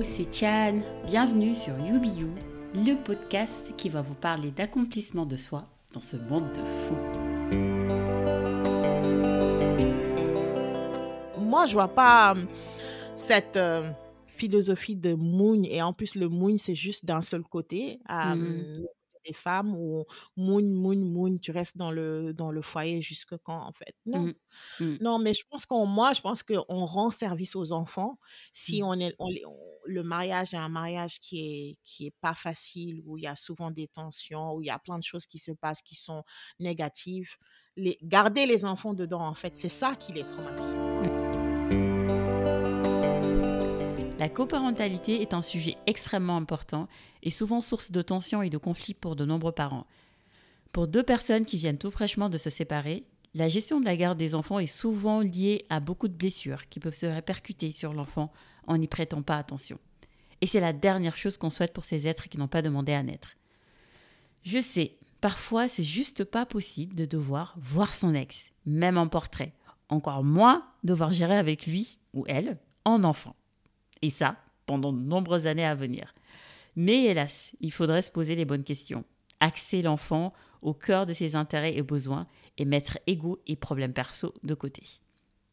Hello, c'est Tian. Bienvenue sur YouBeYou, le podcast qui va vous parler d'accomplissement de soi dans ce monde de fou. Moi, je vois pas euh, cette euh, philosophie de mougne et en plus le mougne c'est juste d'un seul côté. Euh, Mhm. Des femmes où mougne, mougne, mougne, tu restes dans le, dans le foyer jusque quand en fait? Non, Mhm. Mhm. non, mais je pense qu'on, moi, je pense qu'on rend service aux enfants si Mhm. on est, on on- le mariage est un mariage qui est, qui est pas facile, où il y a souvent des tensions, où il y a plein de choses qui se passent qui sont négatives. Les, garder les enfants dedans, en fait, c'est ça qui les traumatise. La coparentalité est un sujet extrêmement important et souvent source de tensions et de conflits pour de nombreux parents. Pour deux personnes qui viennent tout fraîchement de se séparer, la gestion de la garde des enfants est souvent liée à beaucoup de blessures qui peuvent se répercuter sur l'enfant en n'y prêtant pas attention. Et c'est la dernière chose qu'on souhaite pour ces êtres qui n'ont pas demandé à naître. Je sais, parfois c'est juste pas possible de devoir voir son ex, même en portrait. Encore moins devoir gérer avec lui ou elle en enfant. Et ça, pendant de nombreuses années à venir. Mais hélas, il faudrait se poser les bonnes questions. Axer l'enfant au cœur de ses intérêts et besoins et mettre ego et problèmes perso de côté.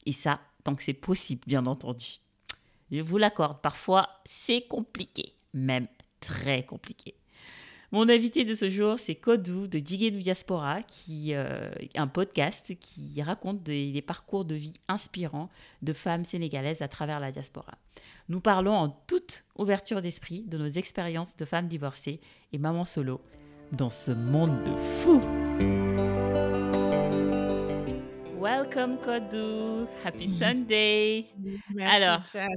Et ça, tant que c'est possible, bien entendu. Je vous l'accorde, parfois c'est compliqué, même très compliqué. Mon invité de ce jour, c'est Kodou de Jigenu Diaspora, qui euh, un podcast qui raconte des, des parcours de vie inspirants de femmes sénégalaises à travers la diaspora. Nous parlons en toute ouverture d'esprit de nos expériences de femmes divorcées et mamans solo dans ce monde de fous. Welcome Kodou, happy Sunday. Merci, Alors, Chad.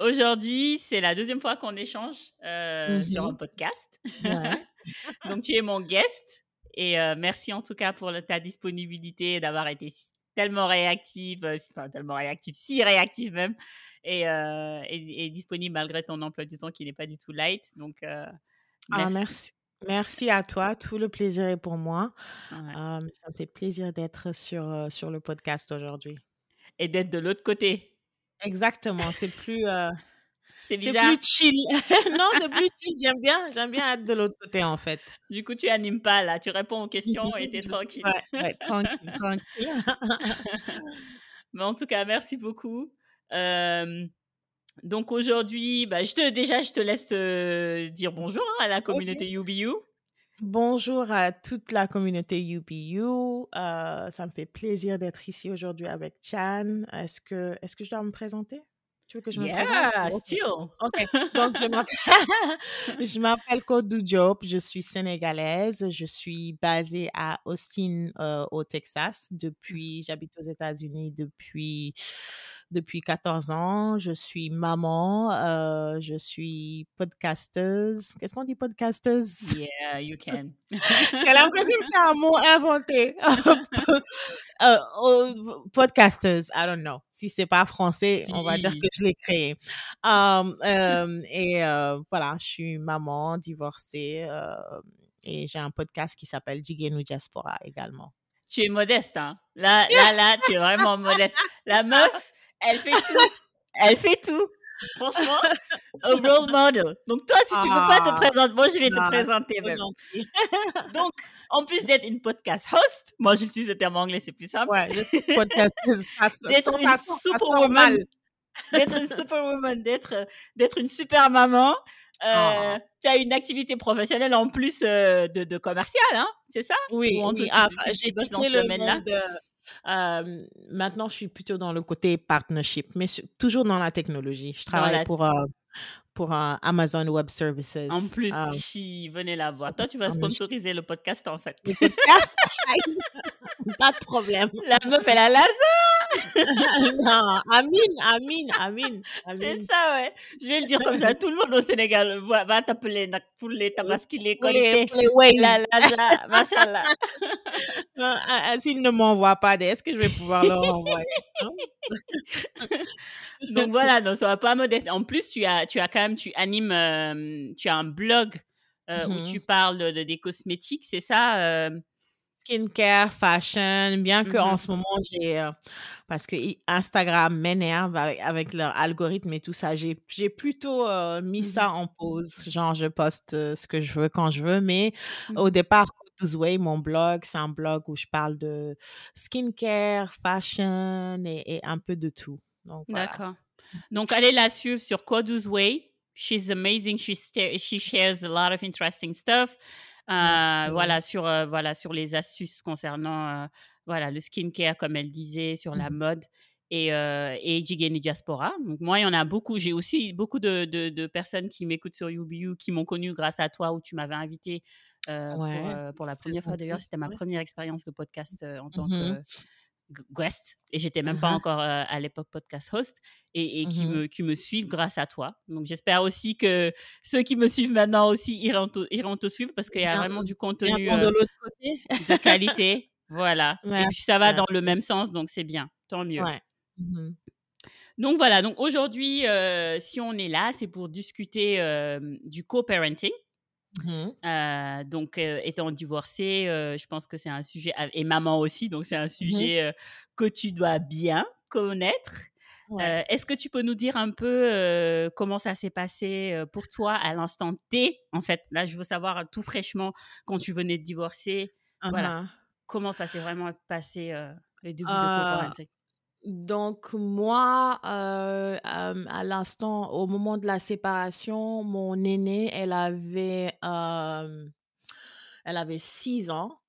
Aujourd'hui, c'est la deuxième fois qu'on échange euh, sur un Mhm. podcast. Ouais. Donc, tu es mon guest. Et euh, merci en tout cas pour le- ta disponibilité et d'avoir été tellement réactive, euh, enfin tellement réactive, si réactive même, et, et- et disponible malgré ton emploi du temps qui n'est pas du tout light. Donc, Ah, merci. merci. À toi. Tout le plaisir est pour moi. Ouais. Ça me fait plaisir d'être sur, sur le podcast aujourd'hui. Et d'être de l'autre côté. Exactement. C'est plus, euh, C'est plus chill. non, c'est plus chill. J'aime bien, j'aime bien être de l'autre côté, en fait. Du coup, tu animes pas là. Tu réponds aux questions et t'es tranquille. Ouais, ouais, tranquille, tranquille. Mais en tout cas, merci beaucoup. Euh, donc aujourd'hui, bah, je te, déjà, je te laisse euh, dire bonjour hein, à la communauté UBU. Bonjour à toute la communauté UPU. Euh, ça me fait plaisir d'être ici aujourd'hui avec Chan. Est-ce que, est-ce que je dois me présenter? Tu veux que je me présente? Yeah, Ok. still. Ok, donc je m'appelle, je m'appelle Kodou Diop, je suis sénégalaise, je suis basée à Austin euh, au Texas depuis, j'habite aux États-Unis depuis depuis 14 ans, je suis maman, euh, je suis podcasteuse. Qu'est-ce qu'on dit podcasteuse? Yeah, you can. J'ai l'impression que c'est un mot inventé. Oh, podcasteuse, I don't know. Si c'est pas français, on va dire que je l'ai créé. Um, euh, et euh, voilà, je suis maman, divorcée, euh, et j'ai un podcast qui s'appelle Jigenu Diaspora également. Tu es modeste, hein? Là, là, là, tu es vraiment modeste. La meuf, elle fait tout. Elle fait tout. Franchement, a role model. Donc toi, si tu veux pas te Ah, présenter, moi je vais te ah, présenter même. Donc, en plus d'être une podcast host, moi j'utilise le terme anglais, c'est plus simple. Ouais, ça, D'être une superwoman, d'être une superwoman, d'être d'être une super maman. Ah, Euh, tu as une activité professionnelle en plus euh, de, de commercial, hein, c'est ça? Oui, oui. Ah, j'ai tu bosses dans ce le domaine-là? monde. Euh, maintenant, je suis plutôt dans le côté partnership, mais toujours dans la technologie. Je travaille la... pour, euh, pour euh, Amazon Web Services. En plus, euh, chi, venez la voir. Toi, tu vas sponsoriser le podcast en fait. Le podcast, pas de problème. La meuf, elle a l'argent, non, Amine, Amine, Amine, c'est ça, ouais. Je vais le dire comme ça. Tout le monde au Sénégal va, va t'appeler pour les tabaski, les qualités. les. La, la, la, machallah. Euh, euh, S'ils ne m'envoient pas, est-ce que je vais pouvoir leur envoyer hein? Donc voilà, donc sois pas modeste. En plus, tu as, tu as quand même, tu animes, euh, tu as un blog euh, où Mhm. tu parles de, des cosmétiques, c'est ça euh, skincare, fashion, bien que en Mmh ce moment j'ai, parce que Instagram m'énerve avec avec leur algorithme et tout ça, j'ai j'ai plutôt, mis ça en pause. Genre je poste, ce que je veux quand je veux, mais au départ, Way, mon blog, c'est un blog où je parle de skincare, fashion et et un peu de tout. Donc voilà. D'accord. Donc allez la suivre sur Kodu's Way. She's amazing. She, she shares a lot of interesting stuff. Euh, voilà sur euh, voilà sur les astuces concernant euh, voilà le skincare comme elle disait sur la Mmh mode et euh, et Jigeni Diaspora. Donc moi il y en a beaucoup. J'ai aussi beaucoup de, de, de personnes qui m'écoutent sur UBU qui m'ont connu grâce à toi où tu m'avais invité pour la première fois. D'ailleurs c'était ma Ouais. première expérience de podcast en tant Mmh que g- guest et j'étais même Mmh pas mh. encore euh, à l'époque podcast host et, et qui Mmh me qui me suivent grâce à toi. Donc j'espère aussi que ceux qui me suivent maintenant aussi iront te, iront te suivre parce qu'il y a Bien vraiment du contenu de euh, côté. de qualité. Voilà. Et puis ça va dans le même sens, donc c'est bien. Tant mieux. ouais. Mmh Donc voilà, donc aujourd'hui, euh, si on est là, c'est pour discuter du co-parenting. Mmh Euh, donc, euh, étant divorcée, euh, je pense que c'est un sujet, et maman aussi, donc c'est un Mmh sujet que tu dois bien connaître. Ouais. Est-ce que tu peux nous dire un peu comment ça s'est passé pour toi à l'instant T? En fait, là, je veux savoir tout fraîchement quand tu venais de divorcer. Voilà, Mmh comment ça s'est vraiment passé les débuts de donc moi, heu, hem, à l'instant au moment de la séparation, mon aînée, elle avait, hem, elle avait 6 ans,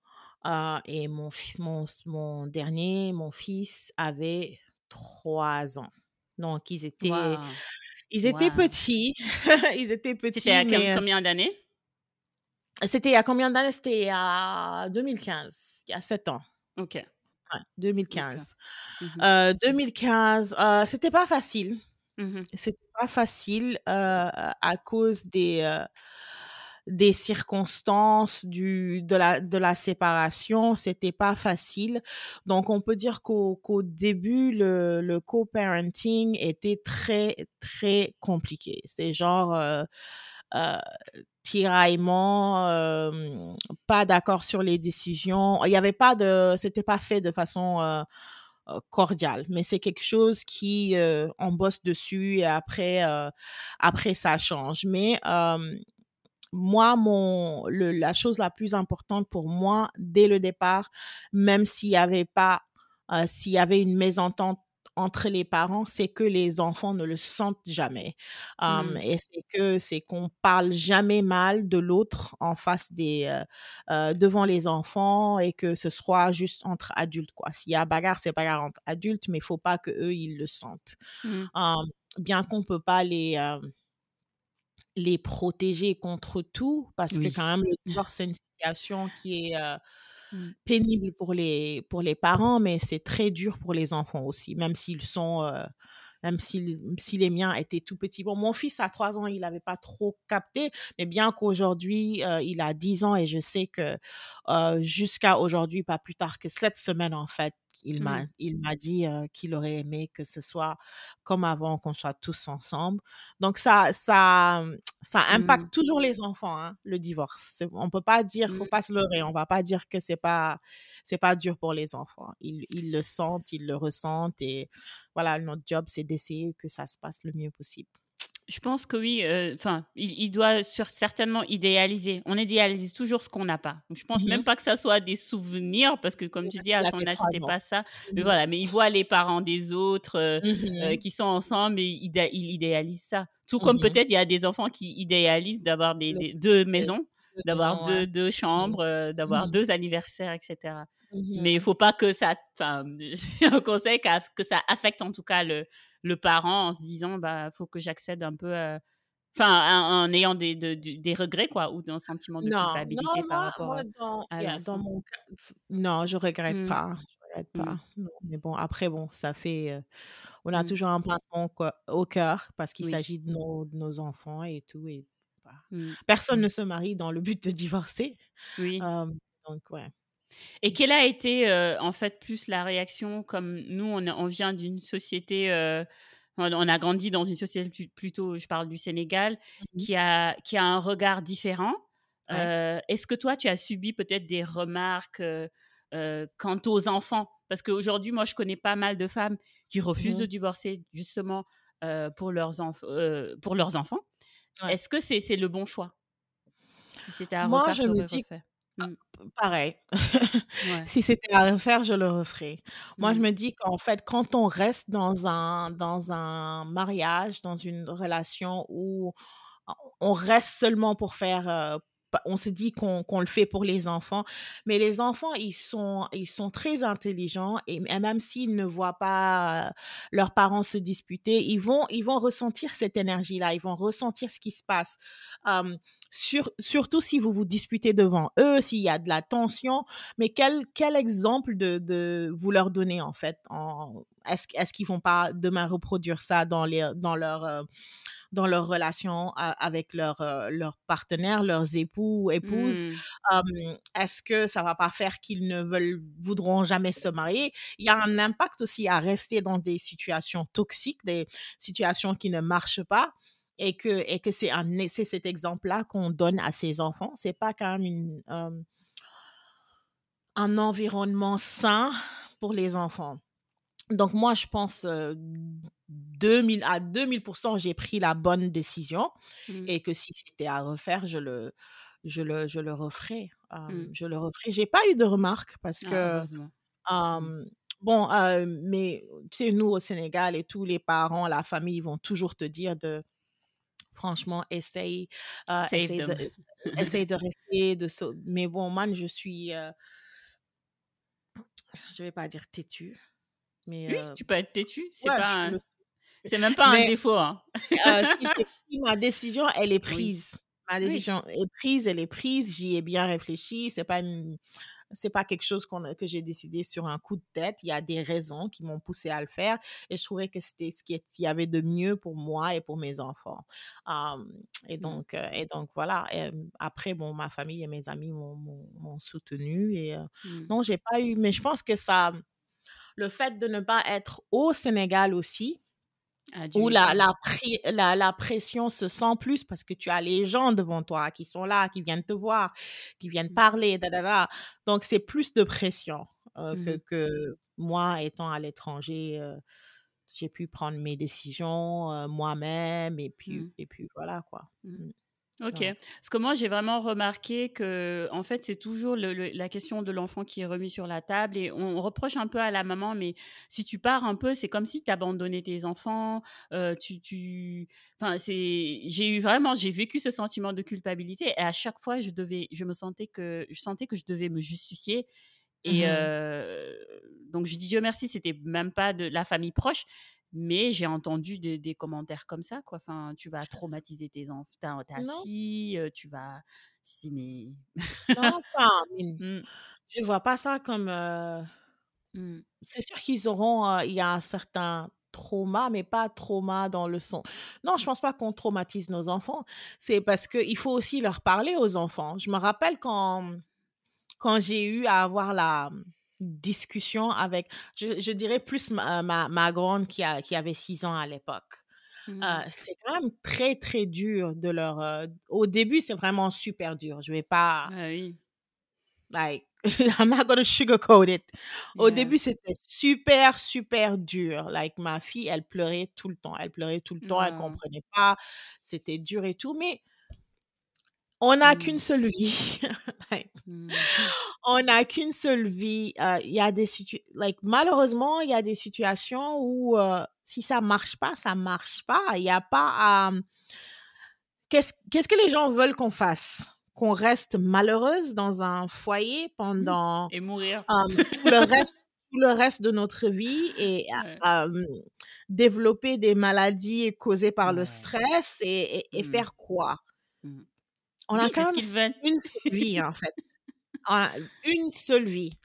heu et mon mon mon dernier, mon fils, avait 3 ans. Donc ils étaient ils étaient petits, ils étaient C'était petits, à com- mais, combien d'années? C'était a combien d'années? C'était a 2015, il y a 7 ans. Ok, Ouais, d'accord. 2015. Mhm, Heu, 2015, heu, c'était pas facile. mhm, C'était pas facile, heu, à cause des, circonstances du de la de la séparation, c'était pas facile. Donc on peut dire qu'au début, le le co-parenting était très, très compliqué. C'est genre, tiraillement, hem, pas d'accord sur les décisions. Il y avait pas de c'était pas fait de façon, heu heu, cordiale, mais c'est quelque chose qui, heu, on bosse dessus et après, après ça change. Mais, moi, mon la chose la plus importante pour moi, dès le départ, même s'il y avait pas, s'il y avait une mésentente entre les parents, c'est que les enfants ne le sentent jamais. Hem mhm, et c'est que c'est qu'on parle jamais mal de l'autre en face des, devant les enfants et que ce soit juste entre adultes, quoi. S'il y a bagarre, c'est bagarre entre adultes, mais il faut pas qu'eux, ils le sentent. Hem, bien qu'on peut pas les, les protéger contre tout, parce que quand même le divorce, c'est une situation qui est, heu, Mm, pénible pour les pour les parents, mais c'est très dur pour les enfants aussi, même s'ils sont, heu, même s'ils si les miens étaient tout petits. Bon, mon fils à 3 ans, il avait pas trop capté, mais bien qu'aujourd'hui, heu, il a 10 ans et je sais que, heu, jusqu'à aujourd'hui, pas plus tard que cette semaine, en fait, il m'a il m'a dit, qu'il aurait aimé que ce soit comme avant, qu'on soit tous ensemble. Donc ça ça, mmh, ça mm, impacte toujours les enfants, hein, le divorce. On peut pas dire faut mm. pas se leurrer, on va pas dire que c'est pas c'est pas dur pour les enfants. Ils ils le sentent, ils le ressentent et voilà, notre job, c'est d'essayer que ça se passe le mieux possible. Je pense que oui, heu, enfin, il il doit sur certainement idéaliser. On idéalise toujours ce qu'on n'a pas. Donc je pense Mmh même pas que ça soit des souvenirs parce que comme tu dis, à son âge, 3 c'était pas ça. Mais Mmh mh. voilà, mais il voit les parents des autres, heu Mmh heu, mh. qui sont ensemble et idé il idéalise ça. Tout comme peut-être il y a des enfants qui idéalisent d'avoir des Le des 2 les maisons, 2 d'avoir ouais. deux deux chambres, d'avoir. 2 anniversaires et cetera. Mmh Mais il faut pas que ça enfin, un conseil que ça affecte en tout cas le le parent en se disant: «Bah, faut que j'accède un peu, heu» Enfin, en ayant des de des regrets quoi ou d'un sentiment de Non, culpabilité non, par rapport, moi dans à yeah, dans l'enfant. mon cas non, je regrette Mmh. pas, je regrette Mmh. pas, non, mais bon, après bon, ça fait, heu, on a Mmh. toujours un pincement au cœur parce qu'il Oui. s'agit de nos de nos enfants et tout et bah, personne ne se marie dans le but de divorcer, Oui. donc ouais. Et quelle a été, heu, en fait, plus la réaction comme nous, on vient d'une société, heu, on a grandi dans une société plu plutôt, je parle du Sénégal, Mmh mh. qui a qui a un regard différent. Euh, est-ce que toi, tu as subi peut-être des remarques quant aux enfants? Parce qu'aujourd'hui, moi, je connais pas mal de femmes qui refusent de mmh divorcer justement pour, leurs pour leurs enfants. Est-ce que c'est le bon choix? Si à moi, je me dis, ah, mmh. pareil. si c'était à refaire, je le referais. Moi, je mmh. me dis qu'en fait, quand on reste dans un, dans un mariage, dans une relation où on reste seulement pour faire, on se dit qu'on le fait pour les enfants, mais les enfants, ils sont, ils sont très intelligents et même s'ils ne voient pas leurs parents se disputer, ils vont, ils vont ressentir cette énergie-là, ils vont ressentir ce qui se passe. Surtout si vous vous disputez devant eux, s'il y a de la tension, mais quel, quel exemple de, de vous leur donnez en fait Est-ce est qu'ils vont pas demain reproduire ça dans, les, dans leur dans leur relation avec leur, euh, leur partenaire, leurs époux, épouses? Mmh. Est-ce que ça va pas faire qu'ils ne veulent, voudront jamais se marier? Il y a un impact aussi à rester dans des situations toxiques, des situations qui ne marchent pas et que, et que c'est, cet exemple-là qu'on donne à ses enfants. C'est pas quand même une, un environnement sain pour les enfants. Donc moi, je pense 2000 à 2000%, j'ai pris la bonne décision mmh. et que si c'était à refaire, je le, je le, je le referai. Mmh. Je le referai. J'ai pas eu de remarques parce ah, que, mmh. bon, mais tu sais, nous au Sénégal et tous les parents, la famille vont toujours te dire de, franchement, essaye, essaye, de, essaye de rester, de mais bon, man, je suis, je vais pas dire têtu oui, tu peux être têtu. C'est pas c'est même pas un défaut. Hein. si ma décision, elle est prise. Ma décision est prise, elle est prise. J'y ai bien réfléchi. C'est pas c'est pas quelque chose que j'ai décidé sur un coup de tête. Il y a des raisons qui m'ont poussé à le faire et je trouvais que c'était ce qu'il y avait de mieux pour moi et pour mes enfants. et mmh. donc, et donc voilà. après, bon, ma famille et mes amis m'ont soutenu et mmh. non, j'ai pas eu, mais je pense que ça, le fait de ne pas être au Sénégal aussi, où la, la, la, pression se sent plus parce que tu as les gens devant toi qui sont là, qui viennent te voir, qui viennent mmh. parler, da, donc c'est plus de pression euh, mmh que, moi étant à l'étranger. Euh, j'ai pu prendre mes décisions euh, moi-même et puis, mmh. et puis voilà quoi. Ok. Parce que moi, j'ai vraiment remarqué que, en fait, c'est toujours la question de l'enfant qui est remis sur la table et on reproche un peu à la maman, mais si tu pars un peu, c'est comme si tu abandonnais tes enfants. Euh, tu, tu, enfin, c'est, j'ai eu vraiment, j'ai vécu ce sentiment de culpabilité et à chaque fois, je devais, je me sentais que, je sentais que je devais me justifier. Et mmh euh, donc, je dis Dieu merci, c'était même pas de la famille proche, mais j'ai entendu des, des, commentaires comme ça, quoi. Enfin, tu vas traumatiser tes enfants, ta, ta fille, tu vas. Si, mais. non, enfin, mmh. je vois pas ça comme. Mmh. C'est sûr qu'ils auront. Il y a un certain trauma, mais pas trauma dans le son. Non, je pense pas qu'on traumatise nos enfants. C'est parce qu'il faut aussi leur parler aux enfants. Je me rappelle quand, quand j'ai eu à avoir la discussion avec, je, dirais plus ma, ma, grande qui, a, qui avait six ans à l'époque. Mmh. Euh, c'est quand même très, très dur de leur... Euh, au début, c'est vraiment super dur. Je vais pas... Ah oui. Like, I'm not gonna sugarcoat it. Au début, c'était super, super dur. Like, ma fille, elle pleurait tout le temps. Elle pleurait tout le temps. Elle comprenait pas. C'était dur et tout. Mais on n'a qu'une mmh. seule vie. Mmh. On n'a qu'une seule vie. Il y a des like, malheureusement, il y a des situations où si ça marche pas, ça marche pas. Il n'y a pas à. Qu'est-ce qu'est-ce que les gens veulent qu'on fasse? Qu'on reste malheureuse dans un foyer mmh. pendant. Et mourir. tout, le reste, le reste de notre vie et développer des maladies causées par le stress et, et faire quoi? On a quand même une seule vie, en fait. une seule vie.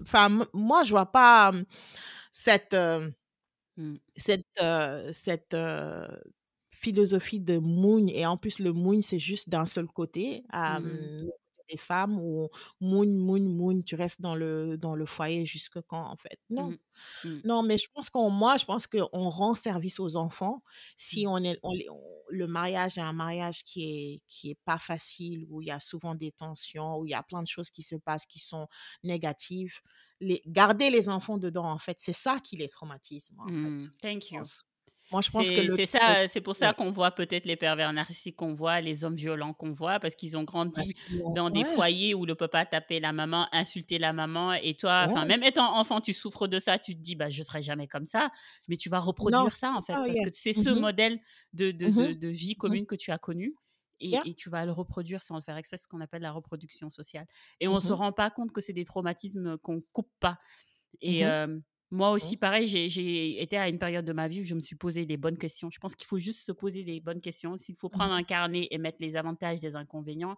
Enfin, moi, je vois pas cette, mmh. cette, cette philosophie de mougne. Et en plus, le mougne, c'est juste d'un seul côté. Mmh des femmes où moune, moune, moune, tu restes dans le dans le foyer jusque quand, en fait? Non. Mmh Mmh. Non, mais je pense qu'on moi, je pense qu'on rend service aux enfants si Mmh. on est on on le mariage est un mariage qui est qui est pas facile, où il y a souvent des tensions, où il y a plein de choses qui se passent qui sont négatives. Les garder les enfants dedans, en fait, c'est ça qui les traumatise, moi, en fait. Thank you. Moi, je pense que C'est le c'est c'est ça, c'est pour ça ouais. qu'on voit peut-être les pervers narcissiques qu'on voit, les hommes violents qu'on voit, parce qu'ils ont grandi ont dans des ouais, foyers où le papa tapait la maman, insultait la maman et toi, ouais. même étant enfant, tu souffres de ça, tu te dis: «Bah, je serai jamais comme ça», mais tu vas Non, reproduire ça, en fait, parce yeah. que c'est ce Mmh modèle de de mh. de Mmh de vie Mmh commune que tu as connu Yeah. et tu vas le reproduire sans le faire exprès, ce qu'on appelle la reproduction sociale et on se Mmh rend pas compte que c'est des traumatismes qu'on coupe pas et moi Mmh. aussi, pareil, j'ai été à une période de ma vie où je me suis posé les bonnes questions. Je pense qu'il faut juste se poser les bonnes questions. S'il faut prendre Mmh un carnet et mettre les avantages, les inconvénients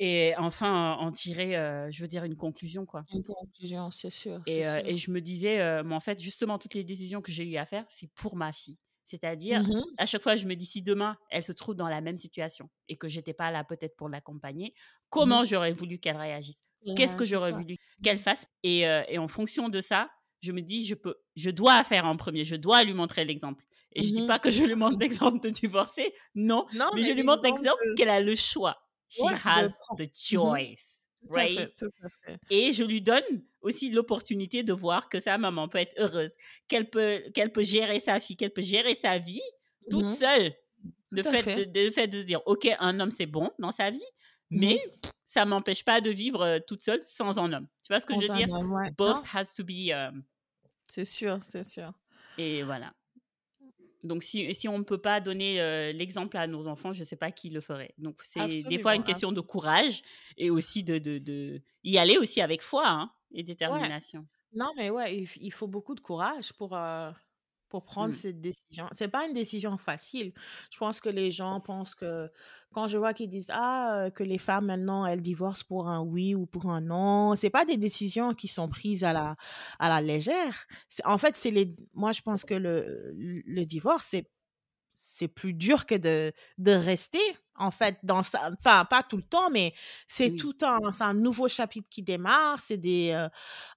et enfin en tirer, heu, je veux dire une conclusion, quoi Une conclusion, c'est sûr, et sûr. je me disais, mais en fait, justement, toutes les décisions que j'ai eu à faire, c'est pour ma fille. C'est-à-dire, Mmh à chaque fois, je me dis: «Si demain, elle se trouve dans la même situation et que j'étais pas là peut-être pour l'accompagner, comment j'aurais voulu qu'elle réagisse? Il Qu'est-ce que réagit j'aurais voulu qu'elle fasse?» et heu et en fonction de ça, je me dis: «Je peux je dois faire en premier je dois lui montrer l'exemple» et je dis Mmh pas que je lui montre l'exemple de divorcer, non, Non, mais mais je lui montre l'exemple de qu'elle a le choix. She ouais, has the Mmh choice, Tout à right? fait, tout à fait. Et je lui donne aussi l'opportunité de voir que sa maman peut être heureuse, qu'elle peut, qu'elle peut gérer sa fille, qu'elle peut gérer sa vie toute Mmh seule. Le Tout fait fait. de, fait de se dire, OK, un homme, c'est bon dans sa vie, mais Mmh ça m'empêche pas de vivre toute seule sans un homme. Tu vois ce que je veux dire? homme, ouais. Both Non, has to be... euh, c'est sûr, c'est sûr. et voilà. Donc, si, si on ne peut pas donner euh, l'exemple à nos enfants, je ne sais pas qui le ferait. Donc, c'est des fois une question de courage et aussi de, de, de y aller aussi avec foi hein, et Ouais. détermination. Non, mais ouais, il faut beaucoup de courage pour, pour prendre Mm. cette décision. C'est pas une décision facile. Je pense que les gens pensent que quand je vois qu'ils disent: «Ah, que les femmes maintenant, elles divorcent pour un oui ou pour un non», c'est pas des décisions qui sont prises à la à la légère. C'est en fait, c'est les moi, je pense que le le divorce, c'est c'est plus dur que de de rester, en fait, dans enfin, pas tout le temps, mais c'est Oui. tout un c'est un nouveau chapitre qui démarre, c'est des, heu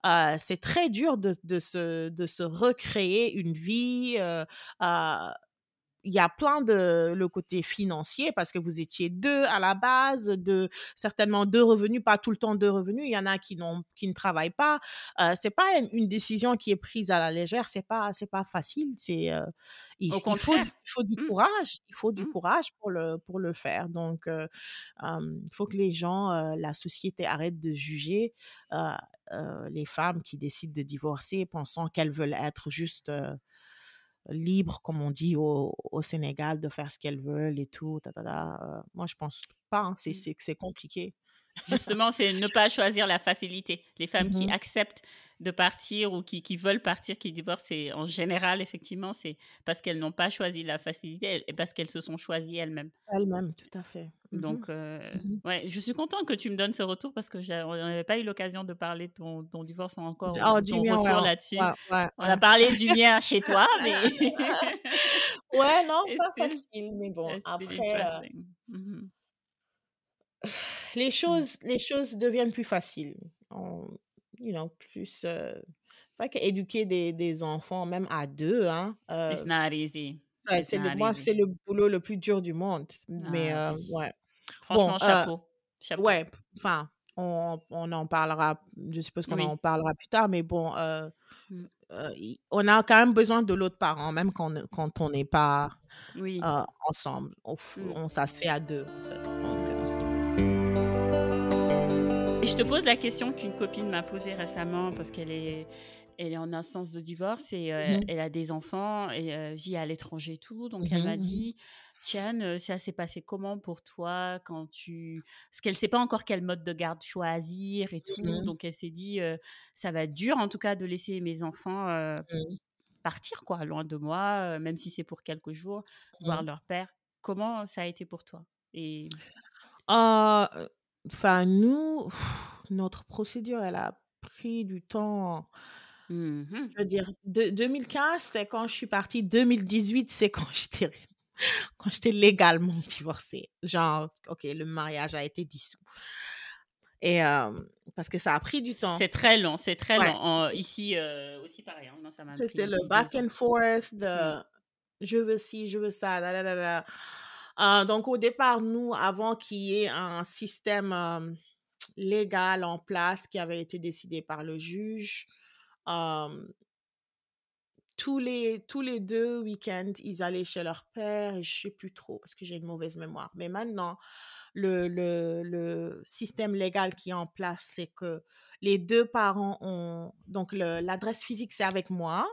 heu, c'est très dur de de se de se recréer une vie, heu il y a plein de le côté financier parce que vous étiez 2 à la base, de certainement 2 revenus, pas tout le temps 2 revenus. Il y en a qui n'ont qui ne travaillent pas. Heu, c'est pas une une décision qui est prise à la légère, c'est pas c'est pas facile. C'est, heu, il Au il faut il faut du Mmh, courage, il faut du mmh. courage pour le pour le faire. Donc, heu, hem, il faut que les gens, heu, la société arrête de juger, les femmes qui décident de divorcer pensant qu'elles veulent être juste, libres, comme on dit au au Sénégal, de faire ce qu'elles veulent et tout, ta ta ta, heu, moi je pense pas, hein, c'est Mmh. c'est compliqué. Justement, c'est ne pas choisir la facilité. Les femmes qui Mmh acceptent de partir ou qui qui veulent partir, qui divorcent, c'est en général, effectivement, c'est parce qu'elles n'ont pas choisi la facilité et parce qu'elles se sont choisies elles-mêmes. Elle-même, tout à fait. Donc, heu, Mmh ouais, je suis contente que tu me donnes ce retour parce que on n'avait pas eu l'occasion de parler de ton ton divorce encore Oh, du ton ouais, retour on là-dessus. ouais, ouais, On a parlé du mien chez toi, mais Ouais, non, pas facile, mais bon, après. Mmh les Mmh. choses les choses deviennent plus faciles. On you know, plus, heu c'est vrai qu'éduquer des des enfants, même à 2 hein, It's heu, not easy. ouais, It's c'est le moi, c'est le boulot le plus dur du monde, mais Ah oui. ouais. Bon, Franchement, heu chapeau, chapeau. Ouais, enfin, on on en parlera je suppose qu'on en Oui. parlera plus tard, mais bon, heu Mmh. heu, i on a quand même besoin de l'autre parent, même quand on quand on n'est pas, Oui. heu, ensemble. On f Mmh. on ça se fait à 2 en fait, je te pose la question qu'une copine m'a posée récemment parce qu'elle est elle est en instance de divorce et heu, mmh elle a des enfants et heu, vit à l'étranger et tout. Donc elle m'a mh. dit: «Tiane, heu, ça s'est passé comment pour toi quand tu» parce qu'elle sait pas encore quel mode de garde choisir et tout. Mmh Donc elle s'est dit, «Ça va être dur en tout cas de laisser mes enfants, partir quoi, loin de moi, même si c'est pour quelques jours, voir leur père». Comment ça a été pour toi? Et Ah, enfin nous, notre procédure, elle a pris du temps. mmh mh. Je veux dire, de 2015, c'est quand je suis partie. 2018, c'est quand j'étais quand j'étais légalement divorcée. Genre, OK, le mariage a été dissous. Et euh, parce que ça a pris du temps. C'est très long, c'est très long. ici euh, aussi pareil. Hein. Non, C'était le back and forth de je veux ci, je veux ça. Euh, donc au départ, nous, avant qu'il y ait un système légal en place qui avait été décidé par le juge, tous les, tous les deux week-ends, ils allaient chez leur père et je sais plus trop parce que j'ai une mauvaise mémoire. Mais maintenant, le, le, le système légal qui est en place, c'est que les deux parents ont. Donc, l'adresse physique, c'est avec moi,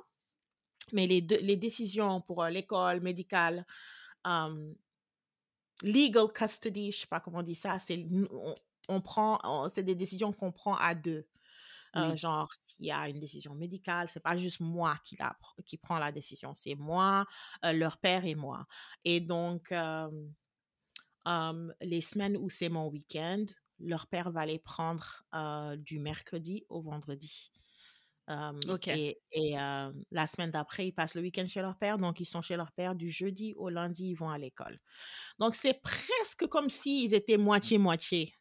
mais les, deux, les décisions pour l'école médicale, legal custody, je sais pas comment on dit ça, c'est on, prend, c'est des décisions qu'on prend à deux. Euh, genre, s'il y a une décision médicale, c'est pas juste moi qui, la, qui prend la décision, c'est moi, euh, leur père et moi. Et donc, les semaines où c'est mon week-end, leur père va les prendre du mercredi au vendredi. Et, et la semaine d'après, ils passent le week-end chez leur père. Donc, ils sont chez leur père du jeudi au lundi, ils vont à l'école. Donc, c'est presque comme s'ils étaient moitié-moitié.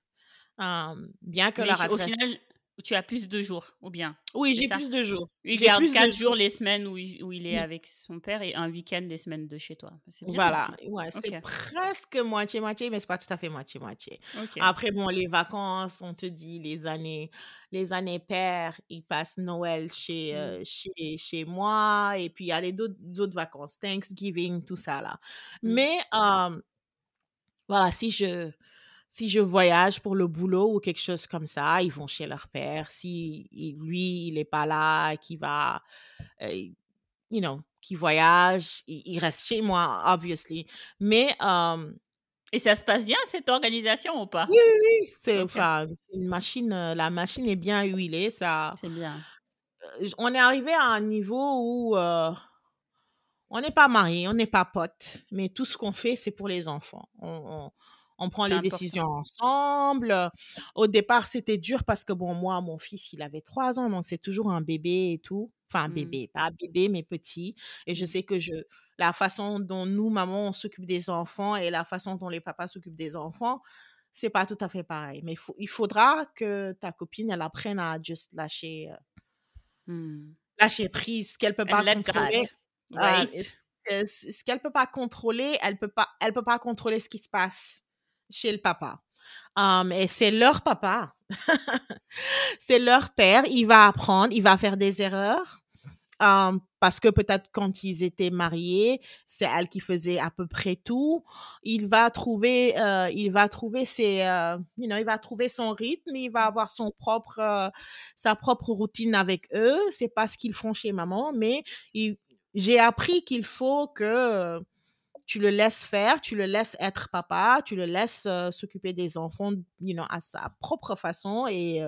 bien que leur adresse... Au final, tu as plus de jours, ou bien Oui, j'ai plus de jours. Il garde quatre jours les semaines où il, où il est mmh. avec son père et un week-end les semaines de chez toi. voilà, ouais, c'est presque moitié-moitié, mais c'est pas tout à fait moitié-moitié. Après, bon, les vacances, on te dit, les années, les années pères, ils passent Noël chez, mmh. euh, chez, chez moi, et puis il y a les d'autres vacances, Thanksgiving, tout ça là. Mmh. Mais, voilà, si je si je voyage pour le boulot ou quelque chose comme ça, ils vont chez leur père. Si lui, il n'est pas là, qui va, euh, you know, qui voyage, il, reste chez moi, obviously. Mais. et ça se passe bien, cette organisation ou pas? Oui, oui, oui. C'est une machine, euh, la machine est bien huilée. Ça, c'est bien. Euh, on est arrivé à un niveau où on n'est pas mariés, on n'est pas potes, mais tout ce qu'on fait, c'est pour les enfants. on, on prend les décisions ensemble. Au départ, c'était dur parce que, bon, moi, mon fils, il avait trois ans, donc c'est toujours un bébé et tout. Enfin, un mmh. bébé, pas bébé, mais petit. Et je mmh. sais que je, la façon dont nous, maman, on s'occupe des enfants et la façon dont les papas s'occupent des enfants, c'est pas tout à fait pareil. Mais il faudra que ta copine, elle apprenne à juste lâcher, euh, mmh. lâcher prise, qu'elle peut pas contrôler. Ah, ce qu'elle peut pas contrôler, elle peut pas, elle peut pas contrôler ce qui se passe chez le papa. et c'est leur papa. c'est leur père. Il va apprendre, il va faire des erreurs. parce que peut-être quand ils étaient mariés, c'est elle qui faisait à peu près tout. Il va trouver, il va trouver ses, il va trouver son rythme. Il va avoir son propre, sa propre routine avec eux. C'est pas ce qu'ils font chez maman, mais j'ai appris qu'il faut que tu le laisses faire, tu le laisses être papa, tu le laisses s'occuper des enfants you know, à sa propre façon. Et,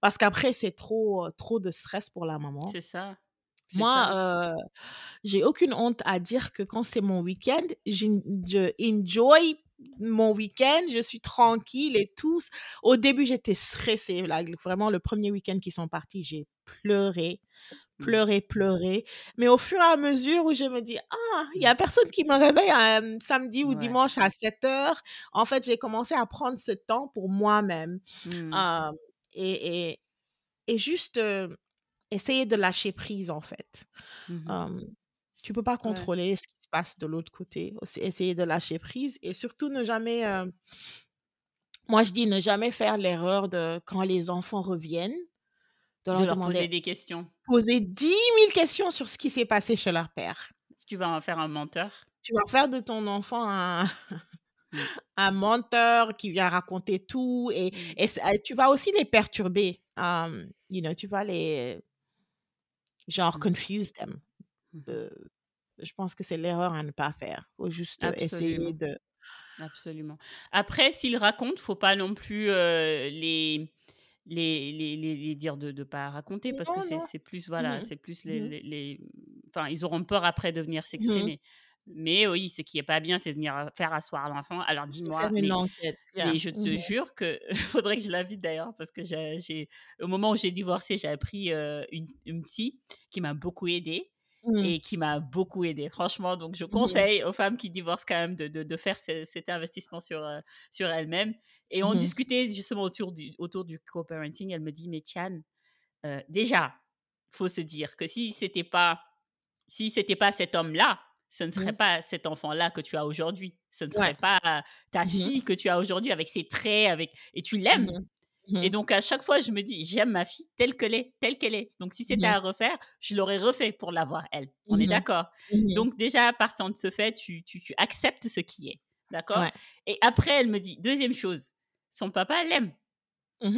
parce qu'après, c'est trop, trop de stress pour la maman. C'est ça. Moi, j'ai aucune honte à dire que quand c'est mon week-end, je enjoy mon week-end, je suis tranquille et tout. Au début, j'étais stressée. vraiment, le premier week-end qu'ils sont partis, j'ai pleuré. Mmh. pleurer, pleurer. Mais au fur et à mesure où je me dis, ah, il n'y a mmh. personne qui me réveille un samedi ou dimanche à 7 heures, en fait, j'ai commencé à prendre ce temps pour moi-même. Mmh. et, et, et, juste essayer de lâcher prise, en fait. tu peux pas contrôler ce qui se passe de l'autre côté. Essayer de lâcher prise et surtout ne jamais... moi, je dis ne jamais faire l'erreur de quand les enfants reviennent de leur, poser des questions. Poser 10 000 questions sur ce qui s'est passé chez leur père. Si tu vas en faire un menteur. Tu vas faire de ton enfant un, mmh. un menteur qui vient raconter tout et, mmh. et, tu vas aussi les perturber. you know, tu vas les genre mmh. confuse them. Euh, je pense que c'est l'erreur à ne pas faire. Faut juste essayer de. Absolument. Après, s'ils racontent, faut pas non plus euh, les les, les, les, dire de ne pas raconter parce que c'est plus voilà mmh c'est plus mmh. les, les, enfin ils auront peur après de venir mmh. s'exprimer. Mais oui ce qui est pas bien c'est de venir faire asseoir l'enfant. Alors dis-moi mais, mais, je te jure que faudrait que je l'invite d'ailleurs parce que j'ai au moment où j'ai divorcé j'ai appris une, une psy qui m'a beaucoup aidée Mmh. et qui m'a beaucoup aidé, franchement. Donc, je Mmh. conseille aux femmes qui divorcent quand même de, de, de faire ce- cet investissement sur, euh, sur elles-mêmes. Et on Mmh. discutait justement autour du, autour du co-parenting. Elle me dit, mais Tian, euh, déjà, faut se dire que si c'était pas, si c'était pas cet homme-là, ce ne serait Mmh. pas cet enfant-là que tu as aujourd'hui. Ce ne serait Ouais. pas ta fille que tu as aujourd'hui avec ses traits, avec et tu l'aimes. Et donc, à chaque fois, je me dis, j'aime ma fille telle qu'elle est, telle qu'elle est. Donc, si c'était Mhm. à refaire, je l'aurais refait pour l'avoir, elle. On est Mhm. d'accord. Donc, déjà, partant de ce fait, tu, tu, tu acceptes ce qui est. D'accord? Ouais. Et après, elle me dit, deuxième chose, son papa l'aime,